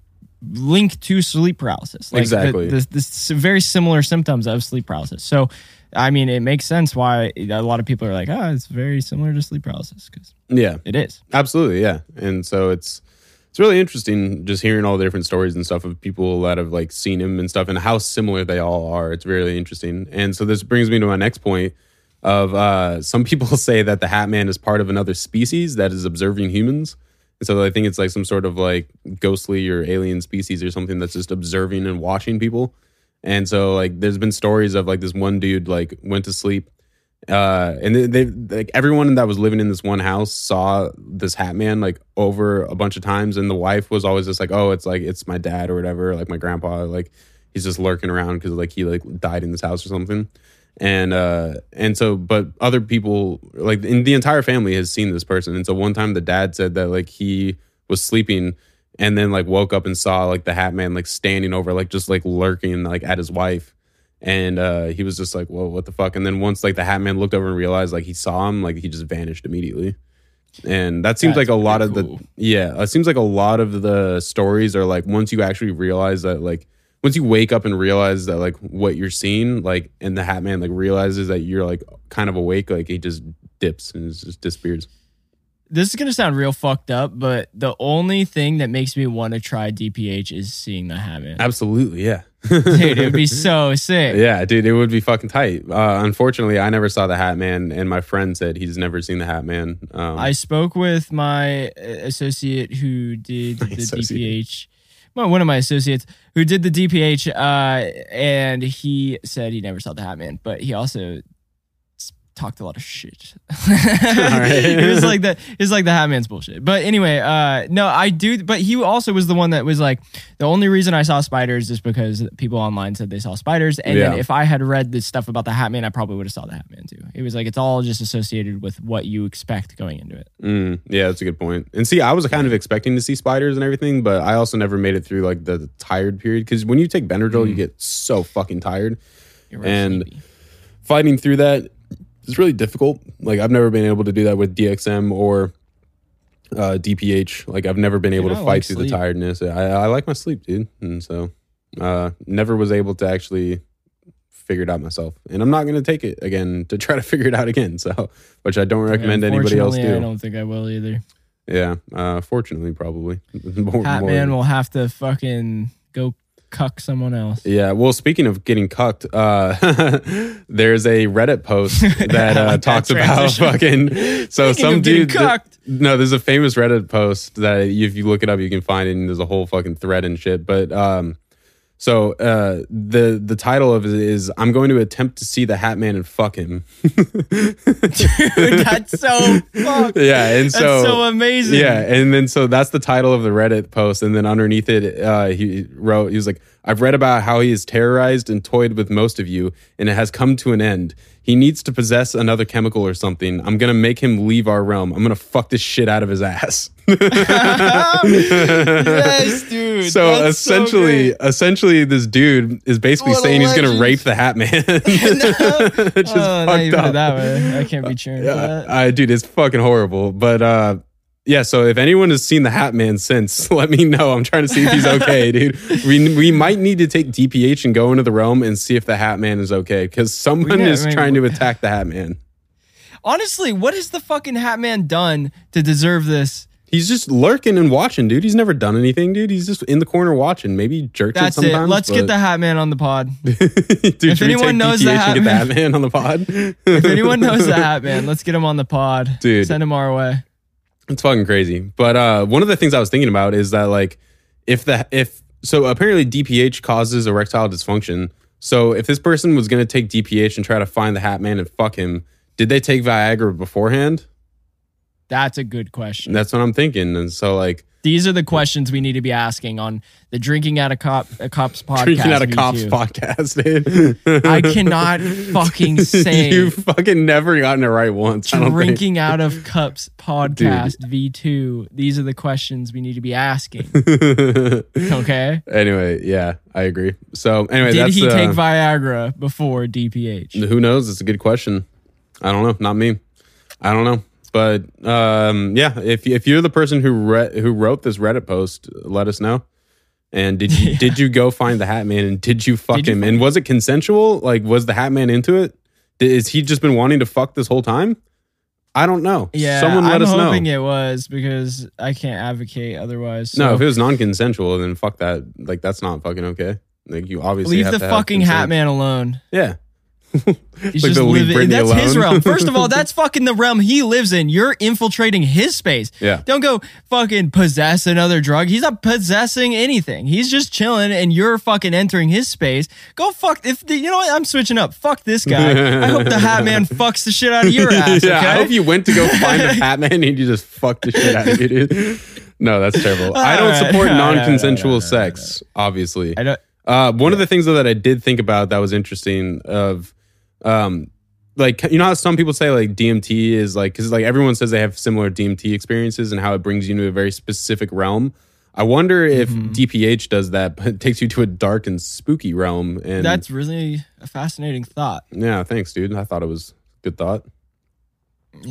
link to sleep paralysis. Like the- Exactly. The, the, s- very similar symptoms of sleep paralysis. So, I mean, it makes sense why a lot of people are like, oh, it's very similar to sleep paralysis because yeah it is. Absolutely, yeah. And so it's it's really interesting just hearing all the different stories and stuff of people that have like seen him and stuff and how similar they all are. It's really interesting. And so this brings me to my next point of uh some people say that the Hat Man is part of another species that is observing humans. And so I think it's like some sort of like ghostly or alien species or something that's just observing and watching people. And so like there's been stories of like this one dude like went to sleep uh and they, they like everyone that was living in this one house saw this hat man like over a bunch of times and the wife was always just like oh it's like it's my dad or whatever like my grandpa like he's just lurking around because like he like died in this house or something. And uh and so but other people like in the entire family has seen this person. And so one time the dad said that like he was sleeping and then like woke up and saw like the hat man like standing over like just like lurking like at his wife and uh he was just like whoa what the fuck? And then once like the hat man looked over and realized like he saw him like he just vanished immediately. And that seems That's like a lot of cool. the yeah it seems like a lot of the stories are like once you actually realize that like once you wake up and realize that like what you're seeing like and the hat man like realizes that you're like kind of awake like he just dips and just disappears This is gonna sound real fucked up, but the only thing that makes me want to try DPH is seeing the Hat Man. absolutely yeah Dude, it would be so sick. yeah dude it would be fucking tight uh unfortunately i never saw the hat man and my friend said he's never seen the hat man um, I spoke with my uh, associate who did the associate. DPH. Well, one of my associates who did the DPH, uh, and he said he never saw the Hat Man, but he also talked a lot of shit. he was like the he was like the Hat Man's bullshit. But anyway, uh, no, I do. But he also was the one that was like the only reason I saw spiders is because people online said they saw spiders, and then if I had read the stuff about the Hat Man, I probably would have saw the Hat Man too. It was like it's all just associated with what you expect going into it. Mm, yeah, that's a good point. And see, I was kind of expecting to see spiders and everything, but I also never made it through like the tired period because when you take Benadryl, Mm. you get so fucking tired. You're And- sleepy. Fighting through that is really difficult. Like I've never been able to do that with DXM or uh, DPH. Like I've never been able Dude, to fight like through sleep. the tiredness. I, I like my sleep, dude, and so uh, never was able to actually figure it out myself. And I'm not going to take it again to try to figure it out again. So, which I don't recommend anybody else do. I don't think I will either. Yeah, uh, fortunatly, probably. More- Hat more- Man will have to fucking go cuck someone else. Yeah. Well, speaking of getting cucked, uh, there's a Reddit post that uh, like that talks about fucking. So Speaking some dude. cucked. no, there's a famous Reddit post that if you look it up, you can find it. And there's a whole fucking thread and shit. But um, so uh, the the title of it is "I'm going to attempt to see the Hat Man and fuck him." Dude, that's so fucked. yeah, and That's so so amazing. Yeah, and then so that's the title of the Reddit post, and then underneath it, uh, he wrote, he was like, "I've read about how he has terrorized and toyed with most of you, and it has come to an end. He needs to possess another chemical or something. I'm gonna make him leave our realm. I'm gonna fuck this shit out of his ass." yes, dude. so That's so essentially, great. essentially, this dude is basically What saying he's gonna rape the Hat Man. It's just oh, not fucked even up. that way. I can't be cheering for that. I, dude, it's fucking horrible. But uh, yeah, so if anyone has seen the Hat Man since, let me know. I'm trying to see if he's okay, dude. We we might need to take DPH and go into the realm and see if the Hat Man is okay because someone Yeah, is I mean, trying to attack the Hat Man. Honestly, what has the fucking Hat Man done to deserve this? He's just lurking and watching, dude. He's never done anything, dude. He's just in the corner watching. Maybe he jerks That's it it. Let's get the Hat Man on the pod. dude, we anyone knows DPH the Hat get the Hat Man on the pod. If anyone knows the Hat Man, let's get him on the pod. Dude. Send him our way. It's fucking crazy. But uh, one of the things I was thinking about is that like if the if so apparently DPH causes erectile dysfunction. So if this person was gonna take DPH and try to find the Hat Man and fuck him, did they take Viagra beforehand? That's a good question. That's what I'm thinking. And so like These are the questions we need to be asking on the Drinking Out of Cop, a Cops podcast. drinking out of cops Too. podcast, dude. I cannot fucking say you fucking never gotten it right once. I don't think. Drinking Out of Cups podcast V2. These are the questions we need to be asking. Okay. anyway, yeah, I agree. So anyway, Did he uh, take Viagra before DPH? Who knows? It's a good question. I don't know. Not me. I don't know. But um, yeah, if if you're the person who re- who wrote this Reddit post, let us know. And did you did you go find the Hat Man and did you fuck Did you him? fuck and was it consensual? Like, was the Hat Man into it? Did, is he just been wanting to fuck this whole time? I don't know. Yeah, someone let I'm us know. i hoping it was because I can't advocate otherwise. no, if it was non-consensual, then fuck that. Like, that's not fucking okay. Like, you obviously leave have the to fucking. Hat Man alone. Yeah, He's Like just the living. That's his realm. First of all, that's fucking the realm he lives in. You're infiltrating his space. Yeah. Don't go fucking possess another drug. He's not possessing anything. He's just chilling, and you're fucking entering his space. Go fuck. If the, you know what, I'm switching up. Fuck this guy. I hope the Hat Man fucks the shit out of your ass. yeah, okay? I hope you went to go find the Hat Man and you just fucked the shit out of you, dude. No, that's terrible. I don't Alright. support No, no, no, non-consensual no, no, no, sex, obviously. I don't. Uh, one of the things though that I did think about that was interesting of um, like you know how some people say like DMT is like because like everyone says they have similar DMT experiences and how it brings you into a very specific realm. I wonder if Mm-hmm. DPH does that, but it takes you to a dark and spooky realm. And That's really a fascinating thought. yeah, thanks, dude. I thought it was good thought.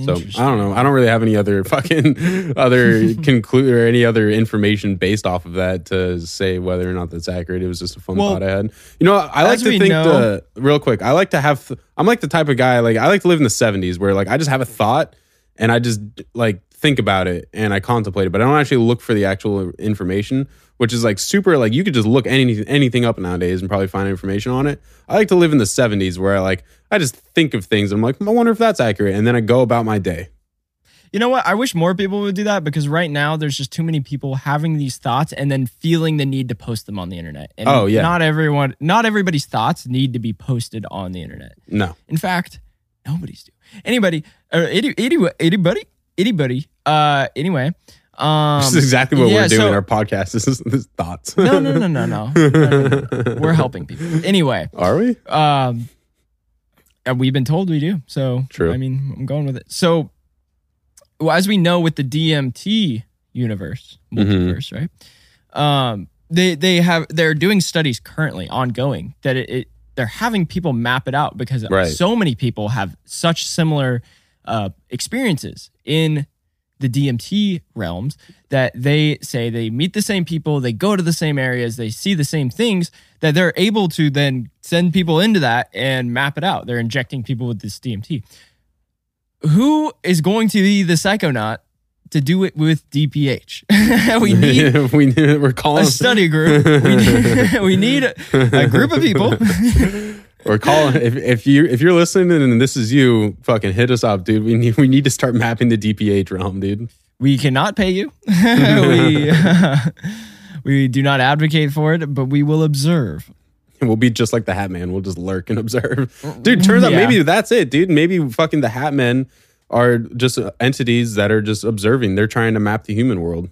So I don't know. I don't really have any other fucking other conclude or any other information based off of that to say whether or not that's accurate. It was just a fun Well, thought I had. You know, I like to think know- the real quick. I like to have. I'm like the type of guy like I like to live in the 70s where like I just have a thought and I just like think about it and I contemplate it, but I don't actually look for the actual information, which is like super like you could just look any anything up nowadays and probably find information on it. I like to live in the 70s where I like I just think of things I'm like, I wonder if that's accurate, and then I go about my day. You know what? I wish more people would do that because right now there's just too many people having these thoughts and then feeling the need to post them on the internet. And Oh, yeah. Not everyone, not everybody's thoughts need to be posted on the internet. No. In fact, nobody's do. Anybody, or any, any, anybody, anybody. Uh, anyway, um, This is exactly what yeah, we're doing. so- Our podcast This is, this is thoughts. no, no, no, no, no. No, no, no. We're helping people. Anyway, Are we? um, we've been told we do. So True. I mean, I'm going with it. So, well, as we know with the DMT universe, Mm-hmm. right? Um, they they have they're doing studies currently ongoing that it, it they're having people map it out because Right. so many people have such similar uh, experiences in the DMT realms that they say they meet the same people, they go to the same areas, they see the same things that they're able to then send people into that and map it out. They're injecting people with this DMT. Who is going to be the psychonaut to do it with DPH? we need we we're calling a study group. We need, we need a group of people. We're calling if if you if you're listening and this is you, fucking hit us up, dude. We need we need to start mapping the DPH realm, dude. We cannot pay you. we we do not advocate for it, but we will observe. We'll be just like the Hat Man. We'll just lurk and observe. Dude, turns out maybe that's it, dude. Maybe fucking the Hat Men are just entities that are just observing. They're trying to map the human world.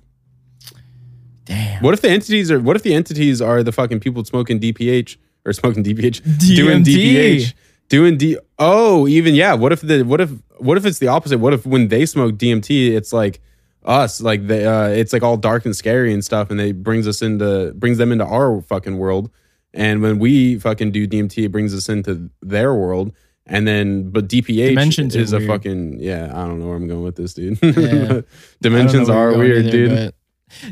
Damn. What if the entities are what if the entities are the fucking people smoking DPH or smoking DPH doing DMT. DPH doing D Oh, even yeah, what if the what if what if it's the opposite? What if when they smoke DMT it's like us like they uh it's like all dark and scary and stuff and they brings us into brings them into our fucking world and when we fucking do DMT it brings us into their world and then but DPH Dimensions is a weird. fucking yeah, I don't know where I'm going with this, dude. Yeah. Dimensions I don't know where are weird, either, dude.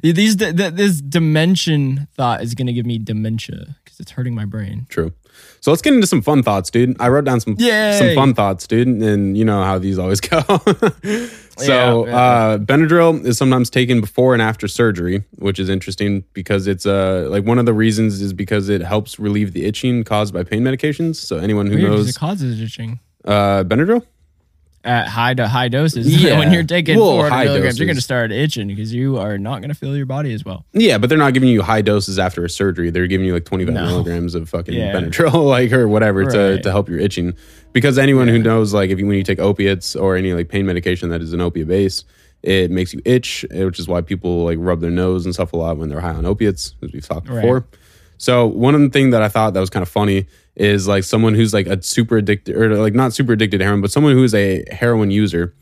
These th- this dimension thought is going to give me dementia because it's hurting my brain. True. So let's get into some fun thoughts, dude. I wrote down some Yay. some fun thoughts, dude, and you know how these always go. so Yeah, yeah. uh, Benadryl is sometimes taken before and after surgery, which is interesting because it's uh like one of the reasons is because it helps relieve the itching caused by pain medications. So anyone who Weird, knows it causes itching uh, Benadryl, at high to high doses. Yeah. when you're taking Well, 400 high milligrams, you're going to start itching because you are not going to feel your body as well. yeah, but they're not giving you high doses after a surgery. They're giving you like 25 No. milligrams of fucking Yeah. Benadryl, like or whatever, to Right. to help your itching. Because anyone who knows, like, if you when you take opiates or any like pain medication that is an opiate base, it makes you itch, eh, which is why people like rub their nose and stuff a lot when they're high on opiates, as we've talked Right. before. So one of the thing that I thought that was kind of funny is like someone who's like a super addicted or like not super addicted to heroin, but someone who's a heroin user,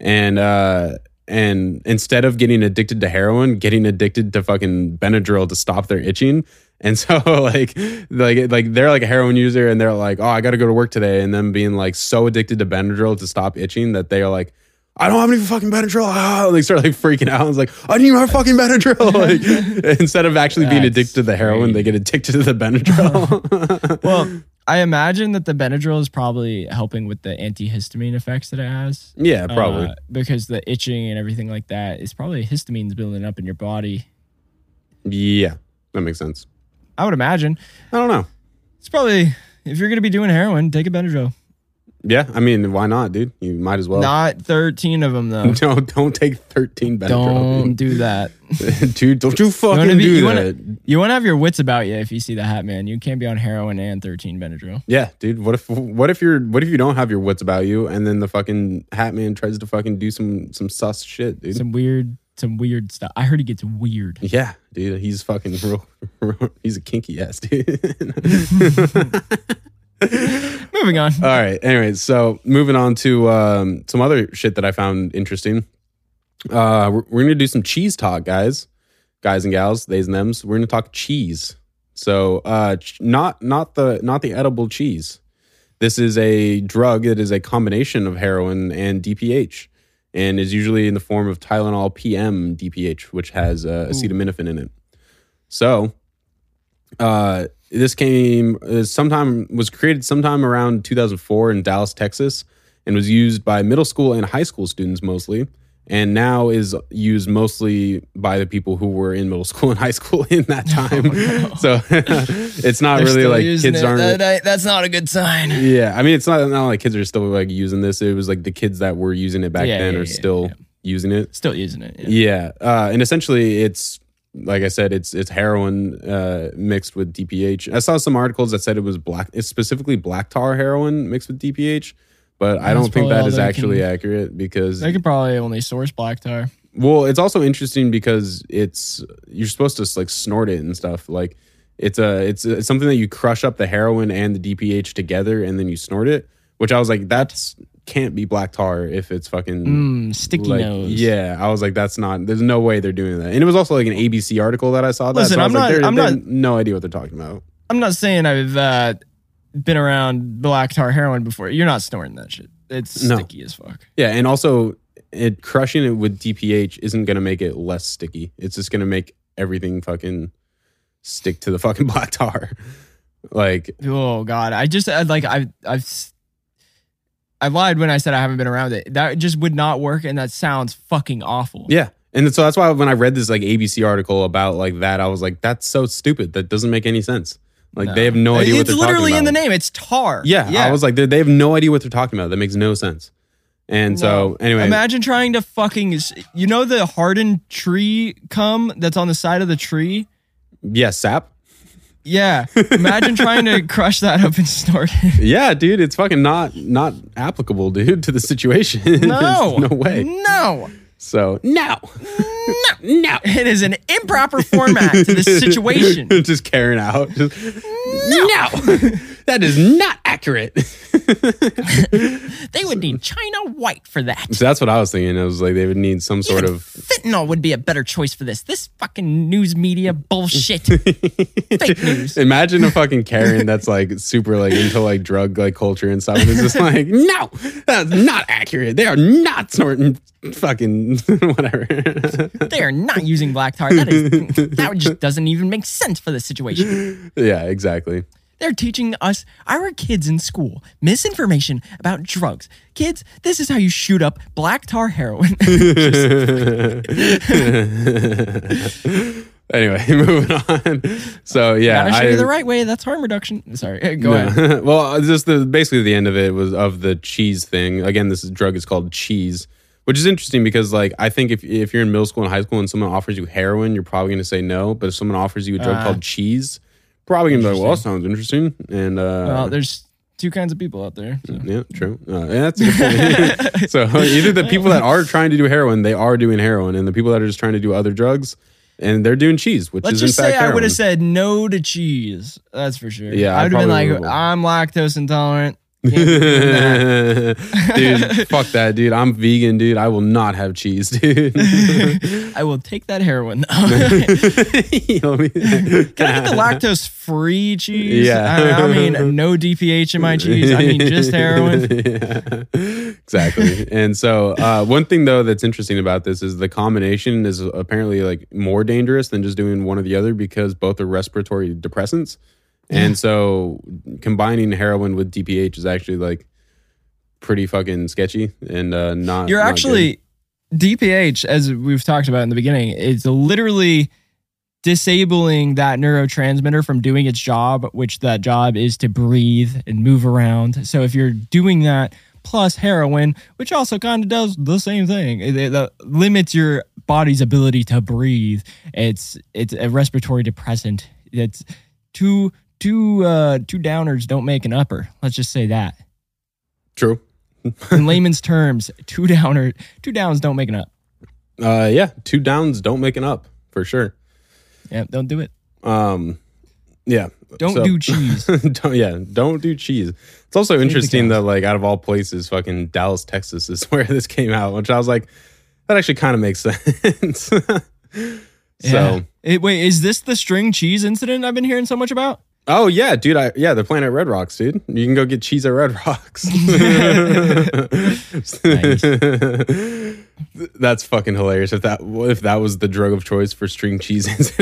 and uh and instead of getting addicted to heroin, getting addicted to fucking Benadryl to stop their itching. And so like like like they're like a heroin user and they're like, oh, I got to go to work today, and them being like so addicted to Benadryl to stop itching that they are like. I don't have any fucking Benadryl. Ah, they start like freaking out. I was like, I need my fucking Benadryl. Like, instead of actually being That's addicted to the heroin, they get addicted to the Benadryl. Well, I imagine that the Benadryl is probably helping with the antihistamine effects that it has. yeah, probably. Uh, because the itching and everything like that is probably histamines building up in your body. yeah, that makes sense. I would imagine. I don't know. It's probably, if you're going to be doing heroin, take a Benadryl. Yeah, I mean, why not, dude? You might as well. Not 13 of them, though. Don't don't take thirteen Benadryl, Don't do that. dude. dude. Don't you You fucking want to be, do you that. want to, you want to have your wits about you if you see the Hat Man. You can't be on heroin and 13 Benadryl. Yeah, dude. What if what if you're what if you don't have your wits about you, and then the fucking Hat Man tries to fucking do some some sus shit, dude? Some weird, some weird stuff. I heard he gets weird. yeah, dude. He's fucking real. real- he's a kinky ass dude. Moving on. All right. Anyways, so moving on to um, some other shit that I found interesting. Uh, we're, we're gonna do some cheese talk, guys, guys and gals, theys and them's. We're gonna talk cheese. So, uh, ch- not not the not the edible cheese. This is a drug that is a combination of heroin and DPH, and is usually in the form of Tylenol PM DPH, which has uh, acetaminophen in it. So, uh, this came uh, sometime was created sometime around 2004 in Dallas, Texas, and was used by middle school and high school students mostly, and now is used mostly by the people who were in middle school and high school in that time. So it's not They're really like kids it. aren't. That- that- that's not a good sign. yeah, I mean it's not not like kids are still like using this. It was like the kids that were using it back Yeah, then yeah, are yeah, still using it. Still using it. Yeah. Yeah, uh, and essentially, it's like I said, it's it's heroin uh, mixed with DPH. I saw some articles that said it was black. It's specifically black tar heroin mixed with DPH, but I don't think that is actually can- accurate because They could probably only source black tar. well, it's also interesting because it's you're supposed to like snort it and stuff. Like it's a it's, it's something that you crush up the heroin and the DPH together and then you snort it. Which I was like, that's can't be black tar if it's fucking Mm, sticky like, nose. Yeah, I was like, that's not. There's no way they're doing that. And it was also like an ABC article that I saw. That, Listen, so I was I'm like, not- I'm not- no idea what they're talking about. I'm not saying I've uh, been around black tar heroin before. You're not snorting that shit. It's No. sticky as fuck. Yeah, and also it crushing it with DPH isn't gonna make it less sticky. It's just gonna make everything fucking stick to the fucking black tar. Like, Oh god, I just I, like I I've s- I lied when I said I haven't been around it. That just would not work, and that sounds fucking awful. yeah. And so that's why when I read this like ABC article about like that, I was like, that's so stupid. That doesn't make any sense. Like they have no idea what it's literally in the name. It's tar. Yeah, I was like, they they have no idea what they're talking about. That makes no sense. And so, anyway, imagine trying to fucking you know the hardened tree cum that's on the side of the tree. yeah, sap. Yeah, imagine trying to crush that up and snort it. Yeah, dude, it's fucking not not applicable, dude, to the situation. No, no way. No, So no, no, no. it is an improper format to this situation. just carrying out. Just, no, that is not accurate. They would need China white for that. so that's what I was thinking. I was like, they would need some sort Even of. fentanyl would be a better choice for this. This fucking news media bullshit. Fake news. Imagine a fucking Karen that's like super like into like drug like culture and stuff. And it's just like, no, that's not accurate. They are not snorting fucking whatever. They are not using black tar. That is that just doesn't even make sense for the situation. yeah, exactly. They're teaching us, our kids in school, misinformation about drugs. Kids, this is how you shoot up black tar heroin. Anyway, moving on. So yeah, Gotta show I, you the right way. That's harm reduction. Sorry, go ahead. well, just the basically the end of it was of the cheese thing. Again, this drug is called cheese, which is interesting because like I think if if you're in middle school and high school and someone offers you heroin, you're probably going to say no. But if someone offers you a drug Ah. called cheese, probably to be like, well, that sounds interesting. And uh, Well, there's two kinds of people out there. so. yeah, true. Uh, yeah, that's a good point. so either the people that are trying to do heroin, they are doing heroin, and the people that are just trying to do other drugs, and they're doing cheese, which is Let's is just in say fact I would have said no to cheese. That's for sure. Yeah, I would have been like, would've. I'm lactose intolerant. Dude, fuck that, dude. I'm vegan, dude. I will not have cheese, dude. I will take that heroin. You know what I mean? Can I get the lactose free cheese? Yeah. I, I mean, no DPH in my cheese. I mean, just heroin. Yeah. exactly. And so, uh, one thing though that's interesting about this is the combination is apparently like more dangerous than just doing one or the other because both are respiratory depressants. And so, combining heroin with DPH is actually like pretty fucking sketchy and uh, not. You're not actually DPH, as we've talked about in the beginning, is literally disabling that neurotransmitter from doing its job, which that job is to breathe and move around. So if you're doing that plus heroin, which also kind of does the same thing, it, it, uh, limits your body's ability to breathe. It's it's a respiratory depressant. It's two two uh two downers don't make an upper. Let's just say that. true. In layman's terms, two downer two downs don't make an up. Uh, yeah, two downs don't make an up for sure. Yeah, don't do it. Um, Yeah. Don't So- do cheese. don't, yeah, don't do cheese. It's also interesting that like out of all places, fucking Dallas, Texas is where this came out, which I was like, that actually kind of makes sense. Yeah. so, It- wait, is this the string cheese incident I've been hearing so much about? Oh yeah, dude, I yeah, they're playing at Red Rocks, dude. You can go get cheese at Red Rocks. That's fucking hilarious. If that if that was the drug of choice for string cheese,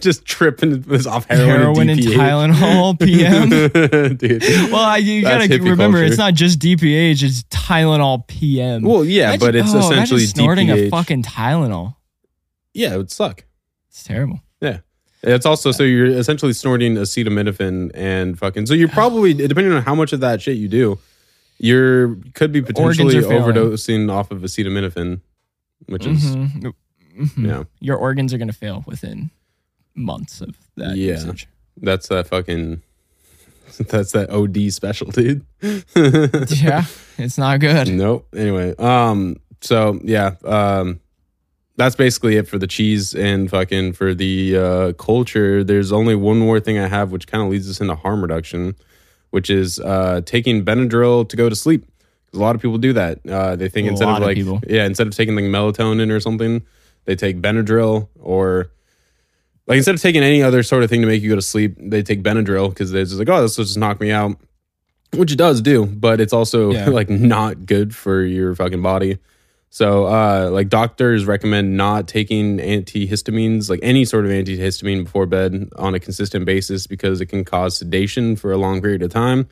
just tripping was off heroin, Heroin and DPH. Tylenol PM. dude. well, I, you gotta remember, culture. it's not just DPH; it's Tylenol PM. Well, yeah, but it's oh, essentially imagine snorting a fucking Tylenol. Yeah, it would suck. It's terrible. It's also so you're essentially snorting acetaminophen and fucking so you're probably depending on how much of that shit you do, you're could be potentially Organs are failing. overdosing off of acetaminophen, which is Mhm. Mhm. yeah, Your organs are gonna fail within months of that Yeah. usage. that's that fucking that's that OD special, dude. Yeah, it's not good. Nope. Anyway, um, so yeah, um, that's basically it for the cheese and fucking for the uh, culture. There's only one more thing I have, which kind of leads us into harm reduction, which is uh, taking Benadryl to go to sleep. Because a lot of people do that. Uh, they think A instead of like people. yeah, instead of taking like melatonin or something, they take Benadryl or like instead of taking any other sort of thing to make you go to sleep, they take Benadryl because they're just like, oh, this will just knock me out, which it does do, but it's also Yeah. like not good for your fucking body. So, uh, like doctors recommend not taking antihistamines, like any sort of antihistamine before bed on a consistent basis because it can cause sedation for a long period of time.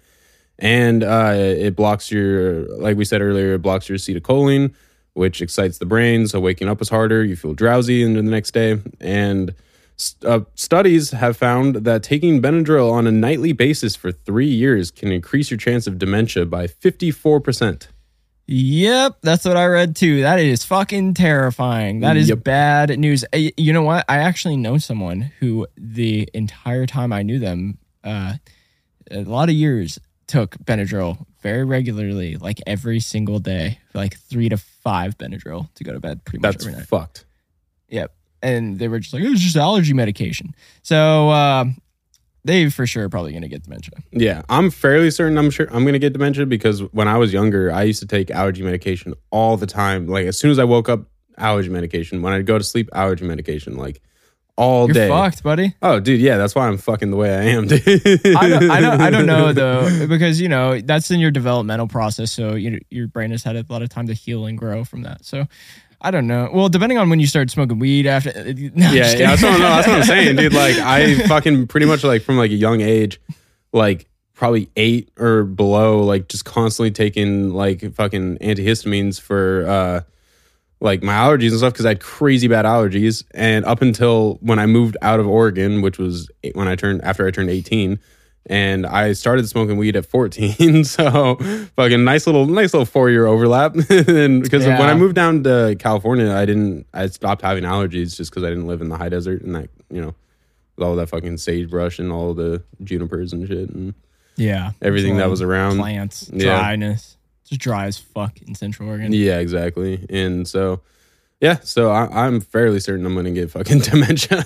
And uh, it blocks your, like we said earlier, it blocks your acetylcholine, which excites the brain. So waking up is harder. You feel drowsy into the next day. And uh, studies have found that taking Benadryl on a nightly basis for three years can increase your chance of dementia by 54%. Yep, that's what I read too. That is fucking terrifying. That is Yep. bad news. Uh, You know what? I actually know someone who the entire time I knew them, uh, a lot of years, took Benadryl very regularly, like every single day, like three to five Benadryl to go to bed pretty much That's every night. fucked. Yep. And they were just like, it was just allergy medication. So um, they for sure are probably going to get dementia. Yeah, I'm fairly certain I'm sure I'm going to get dementia because when I was younger, I used to take allergy medication all the time. Like as soon as I woke up, allergy medication. When I'd go to sleep, allergy medication. Like all You're day. fucked, buddy. Oh, dude, yeah, that's why I'm fucking the way I am, dude. I don't, I don't, I don't know though, because you know that's in your developmental process. So you, your brain has had a lot of time to heal and grow from that. So I don't know. Well, depending on when you start smoking weed after. No, yeah, yeah, that's what, I'm, that's what I'm saying, dude. Like, I fucking pretty much like from like a young age, like probably eight or below, like just constantly taking like fucking antihistamines for uh like my allergies and stuff because I had crazy bad allergies. And up until when I moved out of Oregon, which was when I turned after I turned 18. And I started smoking weed at 14, so fucking nice little, nice little four year overlap. and because when I moved down to California, I didn't, I stopped having allergies just because I didn't live in the high desert and that, you know, with all that fucking sagebrush and all the junipers and shit and yeah, everything that was around. plants, Yeah. dryness, just dry as fuck in Central Oregon. Yeah, exactly. And so, yeah, so I, I'm fairly certain I'm going to get fucking dementia.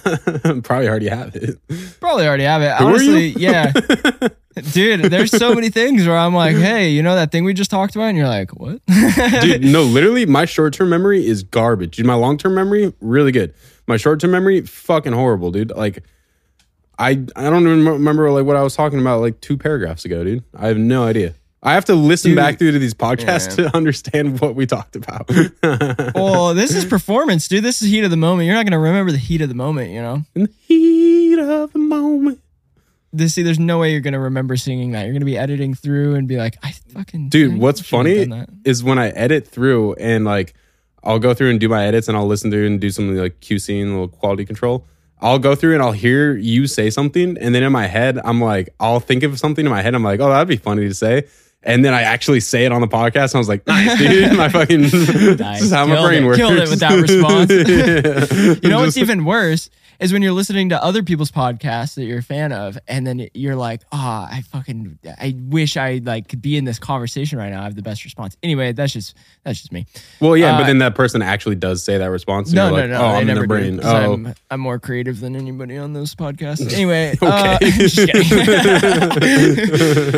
Probably already have it. Probably already have it. Who? Honestly, yeah. Dude, there's so many things where I'm like, hey, you know that thing we just talked about? And you're like, what? Dude, no, literally, my short term memory is garbage. Dude, my long term memory, really good. My short term memory, fucking horrible, dude. Like, I I don't even remember like what I was talking about like two paragraphs ago, dude. I have no idea. I have to listen Dude. back through to these podcasts Yeah. to understand what we talked about. well, oh, this is performance, dude. This is heat of the moment. You're not going to remember the heat of the moment, you know? In the heat of the moment. This, see, there's no way you're going to remember singing that. You're going to be editing through and be like, I fucking. Dude, I what's funny is when I edit through and like I'll go through and do my edits and I'll listen through and do something like QC and a little quality control. I'll go through and I'll hear you say something, and then in my head, I'm like, I'll think of something in my head. I'm like, oh, that'd be funny to say. And then I actually say it on the podcast. And I was like, nice, dude. My fucking, this is how my Killed brain it. works. Killed it with that response. Yeah. You know what's even worse is when you're listening to other people's podcasts that you're a fan of, and then you're like, "Ah, I fucking, I wish I like could be in this conversation right now. I have the best response." Anyway, that's just that's just me. Well, yeah, but Uh, then that person actually does say that response. No, no, like, no. Oh, I'm in never their brain. do, Oh, I'm, I'm more creative than anybody on those podcasts. Anyway, Okay. uh, just.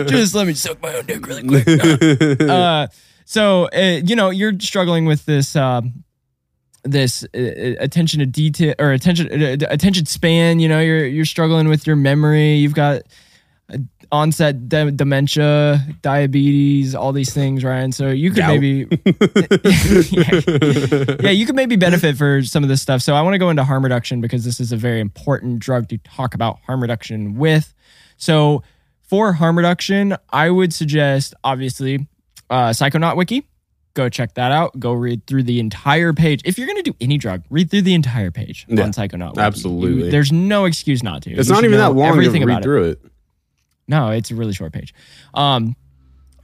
Just let me suck my own dick really quick. uh, so uh, you know you're struggling with this. Um, this uh, uh, attention to detail or attention uh, attention span you know you're you're struggling with your memory you've got onset de- dementia diabetes all these things ryan so you could Gout. maybe yeah, you could maybe benefit for some of this stuff. So I want to go into harm reduction because this is a very important drug to talk about harm reduction with. So for harm reduction, I would suggest obviously uh, Psychonaut Wiki. Go check that out. Go read through the entire page. If you're going to do any drug, read through the entire page Yeah, on Psychonaut Wiki. absolutely. You- there's no excuse not to. it's You not even that long to everything read about it. through it. No, it's a really short page. Um,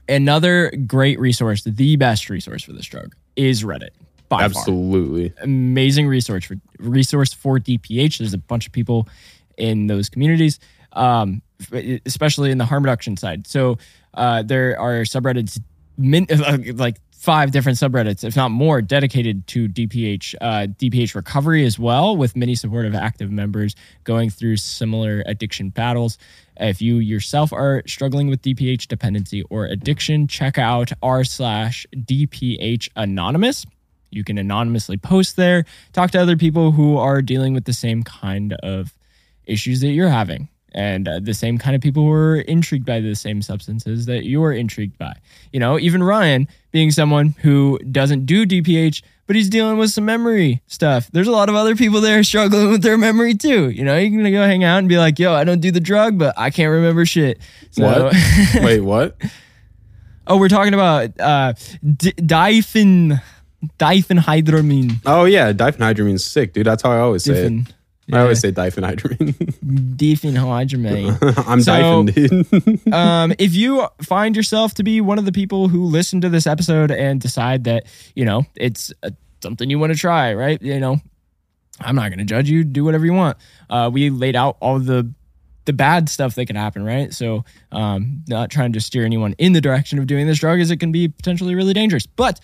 another great resource, the best resource for this drug is Reddit. By far Absolutely. amazing resource for resource for DPH. There's a bunch of people in those communities, um, especially in the harm reduction side. So uh, there are subreddits, min- like five different subreddits, if not more, dedicated to DPH, uh, DPH recovery as well, with many supportive active members going through similar addiction battles. If you yourself are struggling with DPH dependency or addiction, check out r slash DPH anonymous. You can anonymously post there, talk to other people who are dealing with the same kind of issues that you're having and uh, the same kind of people who are intrigued by the same substances that you're intrigued by. You know, even Ryan being someone who doesn't do DPH, but he's dealing with some memory stuff. There's a lot of other people there struggling with their memory too. You know, you're to go hang out and be like, yo, I don't do the drug, but I can't remember shit. So, What? Wait, what? oh, we're talking about uh, d- diphen, diphenhydramine. Oh yeah, diphenhydramine's sick, dude. That's how I always say it. I always say diphenhydramine. diphenhydramine. I'm So- dude. um, if you find yourself to be one of the people who listen to this episode and decide that you know it's uh something you want to try, right? You know, I'm not going to judge you. Do whatever you want. Uh, we laid out all the the bad stuff that can happen, right? So, um, not trying to steer anyone in the direction of doing this drug, as it can be potentially really dangerous. But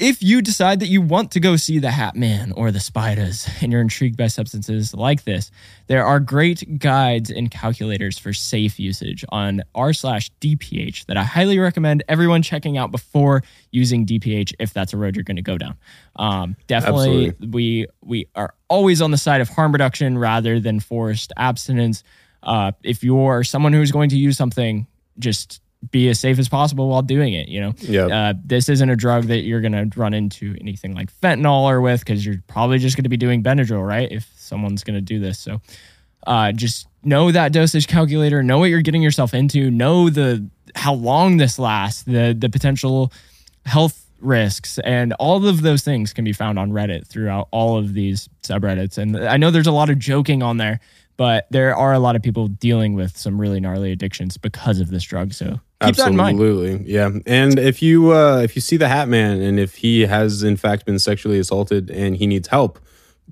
if you decide that you want to go see the Hat Man or the Spiders and you're intrigued by substances like this, there are great guides and calculators for safe usage on r slash DPH that I highly recommend everyone checking out before using DPH if that's a road you're going to go down. Um, definitely, Absolutely. we we are always on the side of harm reduction rather than forced abstinence. Uh, if you're someone who's going to use something, just be as safe as possible while doing it. You know, Yep. uh, this isn't a drug that you're going to run into anything like fentanyl or with because you're probably just going to be doing Benadryl, right? If someone's going to do this. So uh, just know that dosage calculator, know what you're getting yourself into, know the how long this lasts, the the potential health risks, and all of those things can be found on Reddit throughout all of these subreddits. And I know there's a lot of joking on there, but there are a lot of people dealing with some really gnarly addictions because of this drug. So keep that in mind. Absolutely, yeah. And if you uh, if you see the Hat Man and if he has in fact been sexually assaulted and he needs help,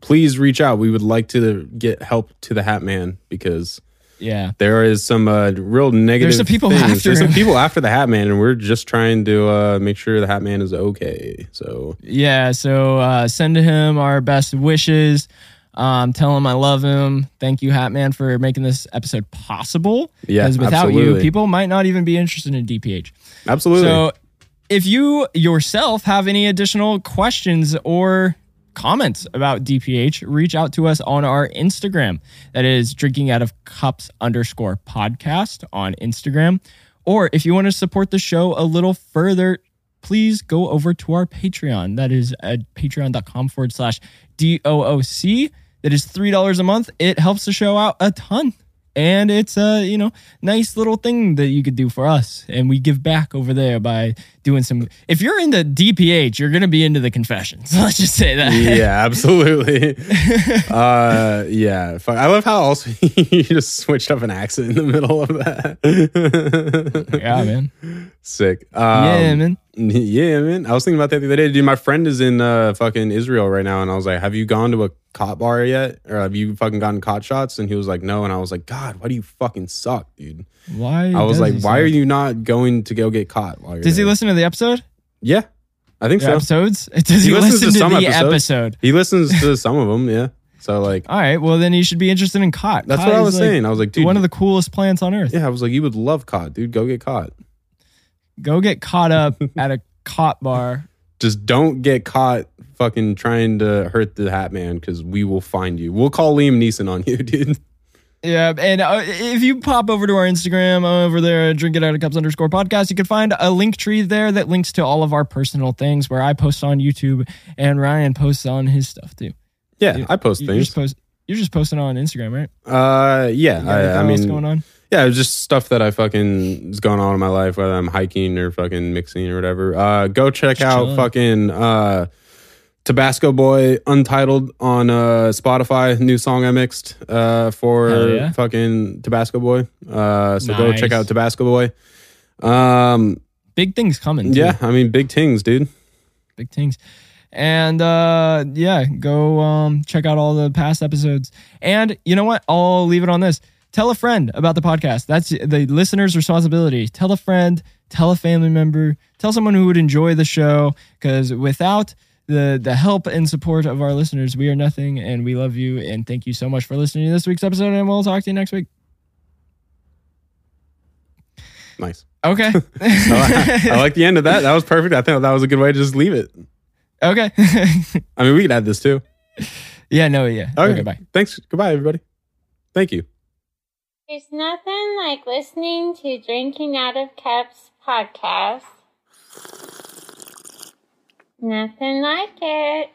please reach out. We would like to get help to the Hat Man because Yeah. there is some uh, real negative. There's some people things. after There's some people after the Hat Man, and we're just trying to uh, make sure the Hat Man is okay. So Yeah, so uh, send him our best wishes. Um, tell him I love him. Thank you, Hatman, for making this episode possible. Yeah, Because without you, people might not even be interested in DPH. absolutely, So if you yourself have any additional questions or comments about DPH, reach out to us on our Instagram. That is drinking out of cups underscore podcast on Instagram. Or if you want to support the show a little further, please go over to our Patreon. That is at patreon.com forward slash DOOC. That is $3 a month. It helps the show out a ton. and it's a you know nice little thing that you could do for us, and we give back over there by doing some. If you're into DPH, you're gonna be into the confessions. Let's just say that. yeah, absolutely. uh, yeah. Fuck. I love how also you just switched up an accent in the middle of that. yeah, man. Sick. Um, yeah, man. Yeah, man. I was thinking about that the other day. Dude, my friend is in uh, fucking Israel right now, and I was like, "Have you gone to a khat bar yet, or have you fucking gotten khat shots?" And he was like, "No," and I was like, "God, why do you fucking suck, dude?" Why? I was like, "Why say- are you not going to go get caught?" While you're Does he listen to the episode? Yeah, I think so. episodes? Does he, He listens listen to some the episodes. episode? He listens to some of them. Yeah, so like, All right. Well, then you should be interested in khat. that's what I was like, saying. I was like, dude, one of the coolest plants on earth. yeah, I was like, you would love caught, dude. Go get caught. Go get caught up at a khat bar. Just don't get caught fucking trying to hurt the Hat Man because we will find you. We'll call Liam Neeson on you, dude. Yeah, and uh, if you pop over to our Instagram over there, drink it out of cups underscore podcast, you can find a link tree there that links to all of our personal things where I post on YouTube and Ryan posts on his stuff too. Yeah, You- I post You're things. just, post, you're just posting on Instagram, right? Uh, yeah, I, I mean, going on? yeah, it's just stuff that I fucking is going on in my life, whether I'm hiking or fucking mixing or whatever. Uh, go check Just out chilling. fucking uh, Tabasco Boy Untitled on uh Spotify. New song I mixed uh for yeah. fucking Tabasco Boy. Uh, so go check out Tabasco Boy. Um, Big things coming. too. yeah, I mean, big things, dude. big things. And uh yeah, go um check out all the past episodes. And you know what? I'll leave it on this. Tell a friend about the podcast. That's the listener's responsibility. Tell a friend, tell a family member, tell someone who would enjoy the show cuz without the the help and support of our listeners, we are nothing and we love you and thank you so much for listening to this week's episode and we'll talk to you next week. Nice. Okay. I, I like the end of that. That was perfect. I think that was a good way to just leave it. okay. I mean, we could add this too. yeah, no, yeah. Okay, okay bye. Thanks. Goodbye, everybody. Thank you. There's nothing like listening to Drinking Out of Cups podcast. Nothing like it.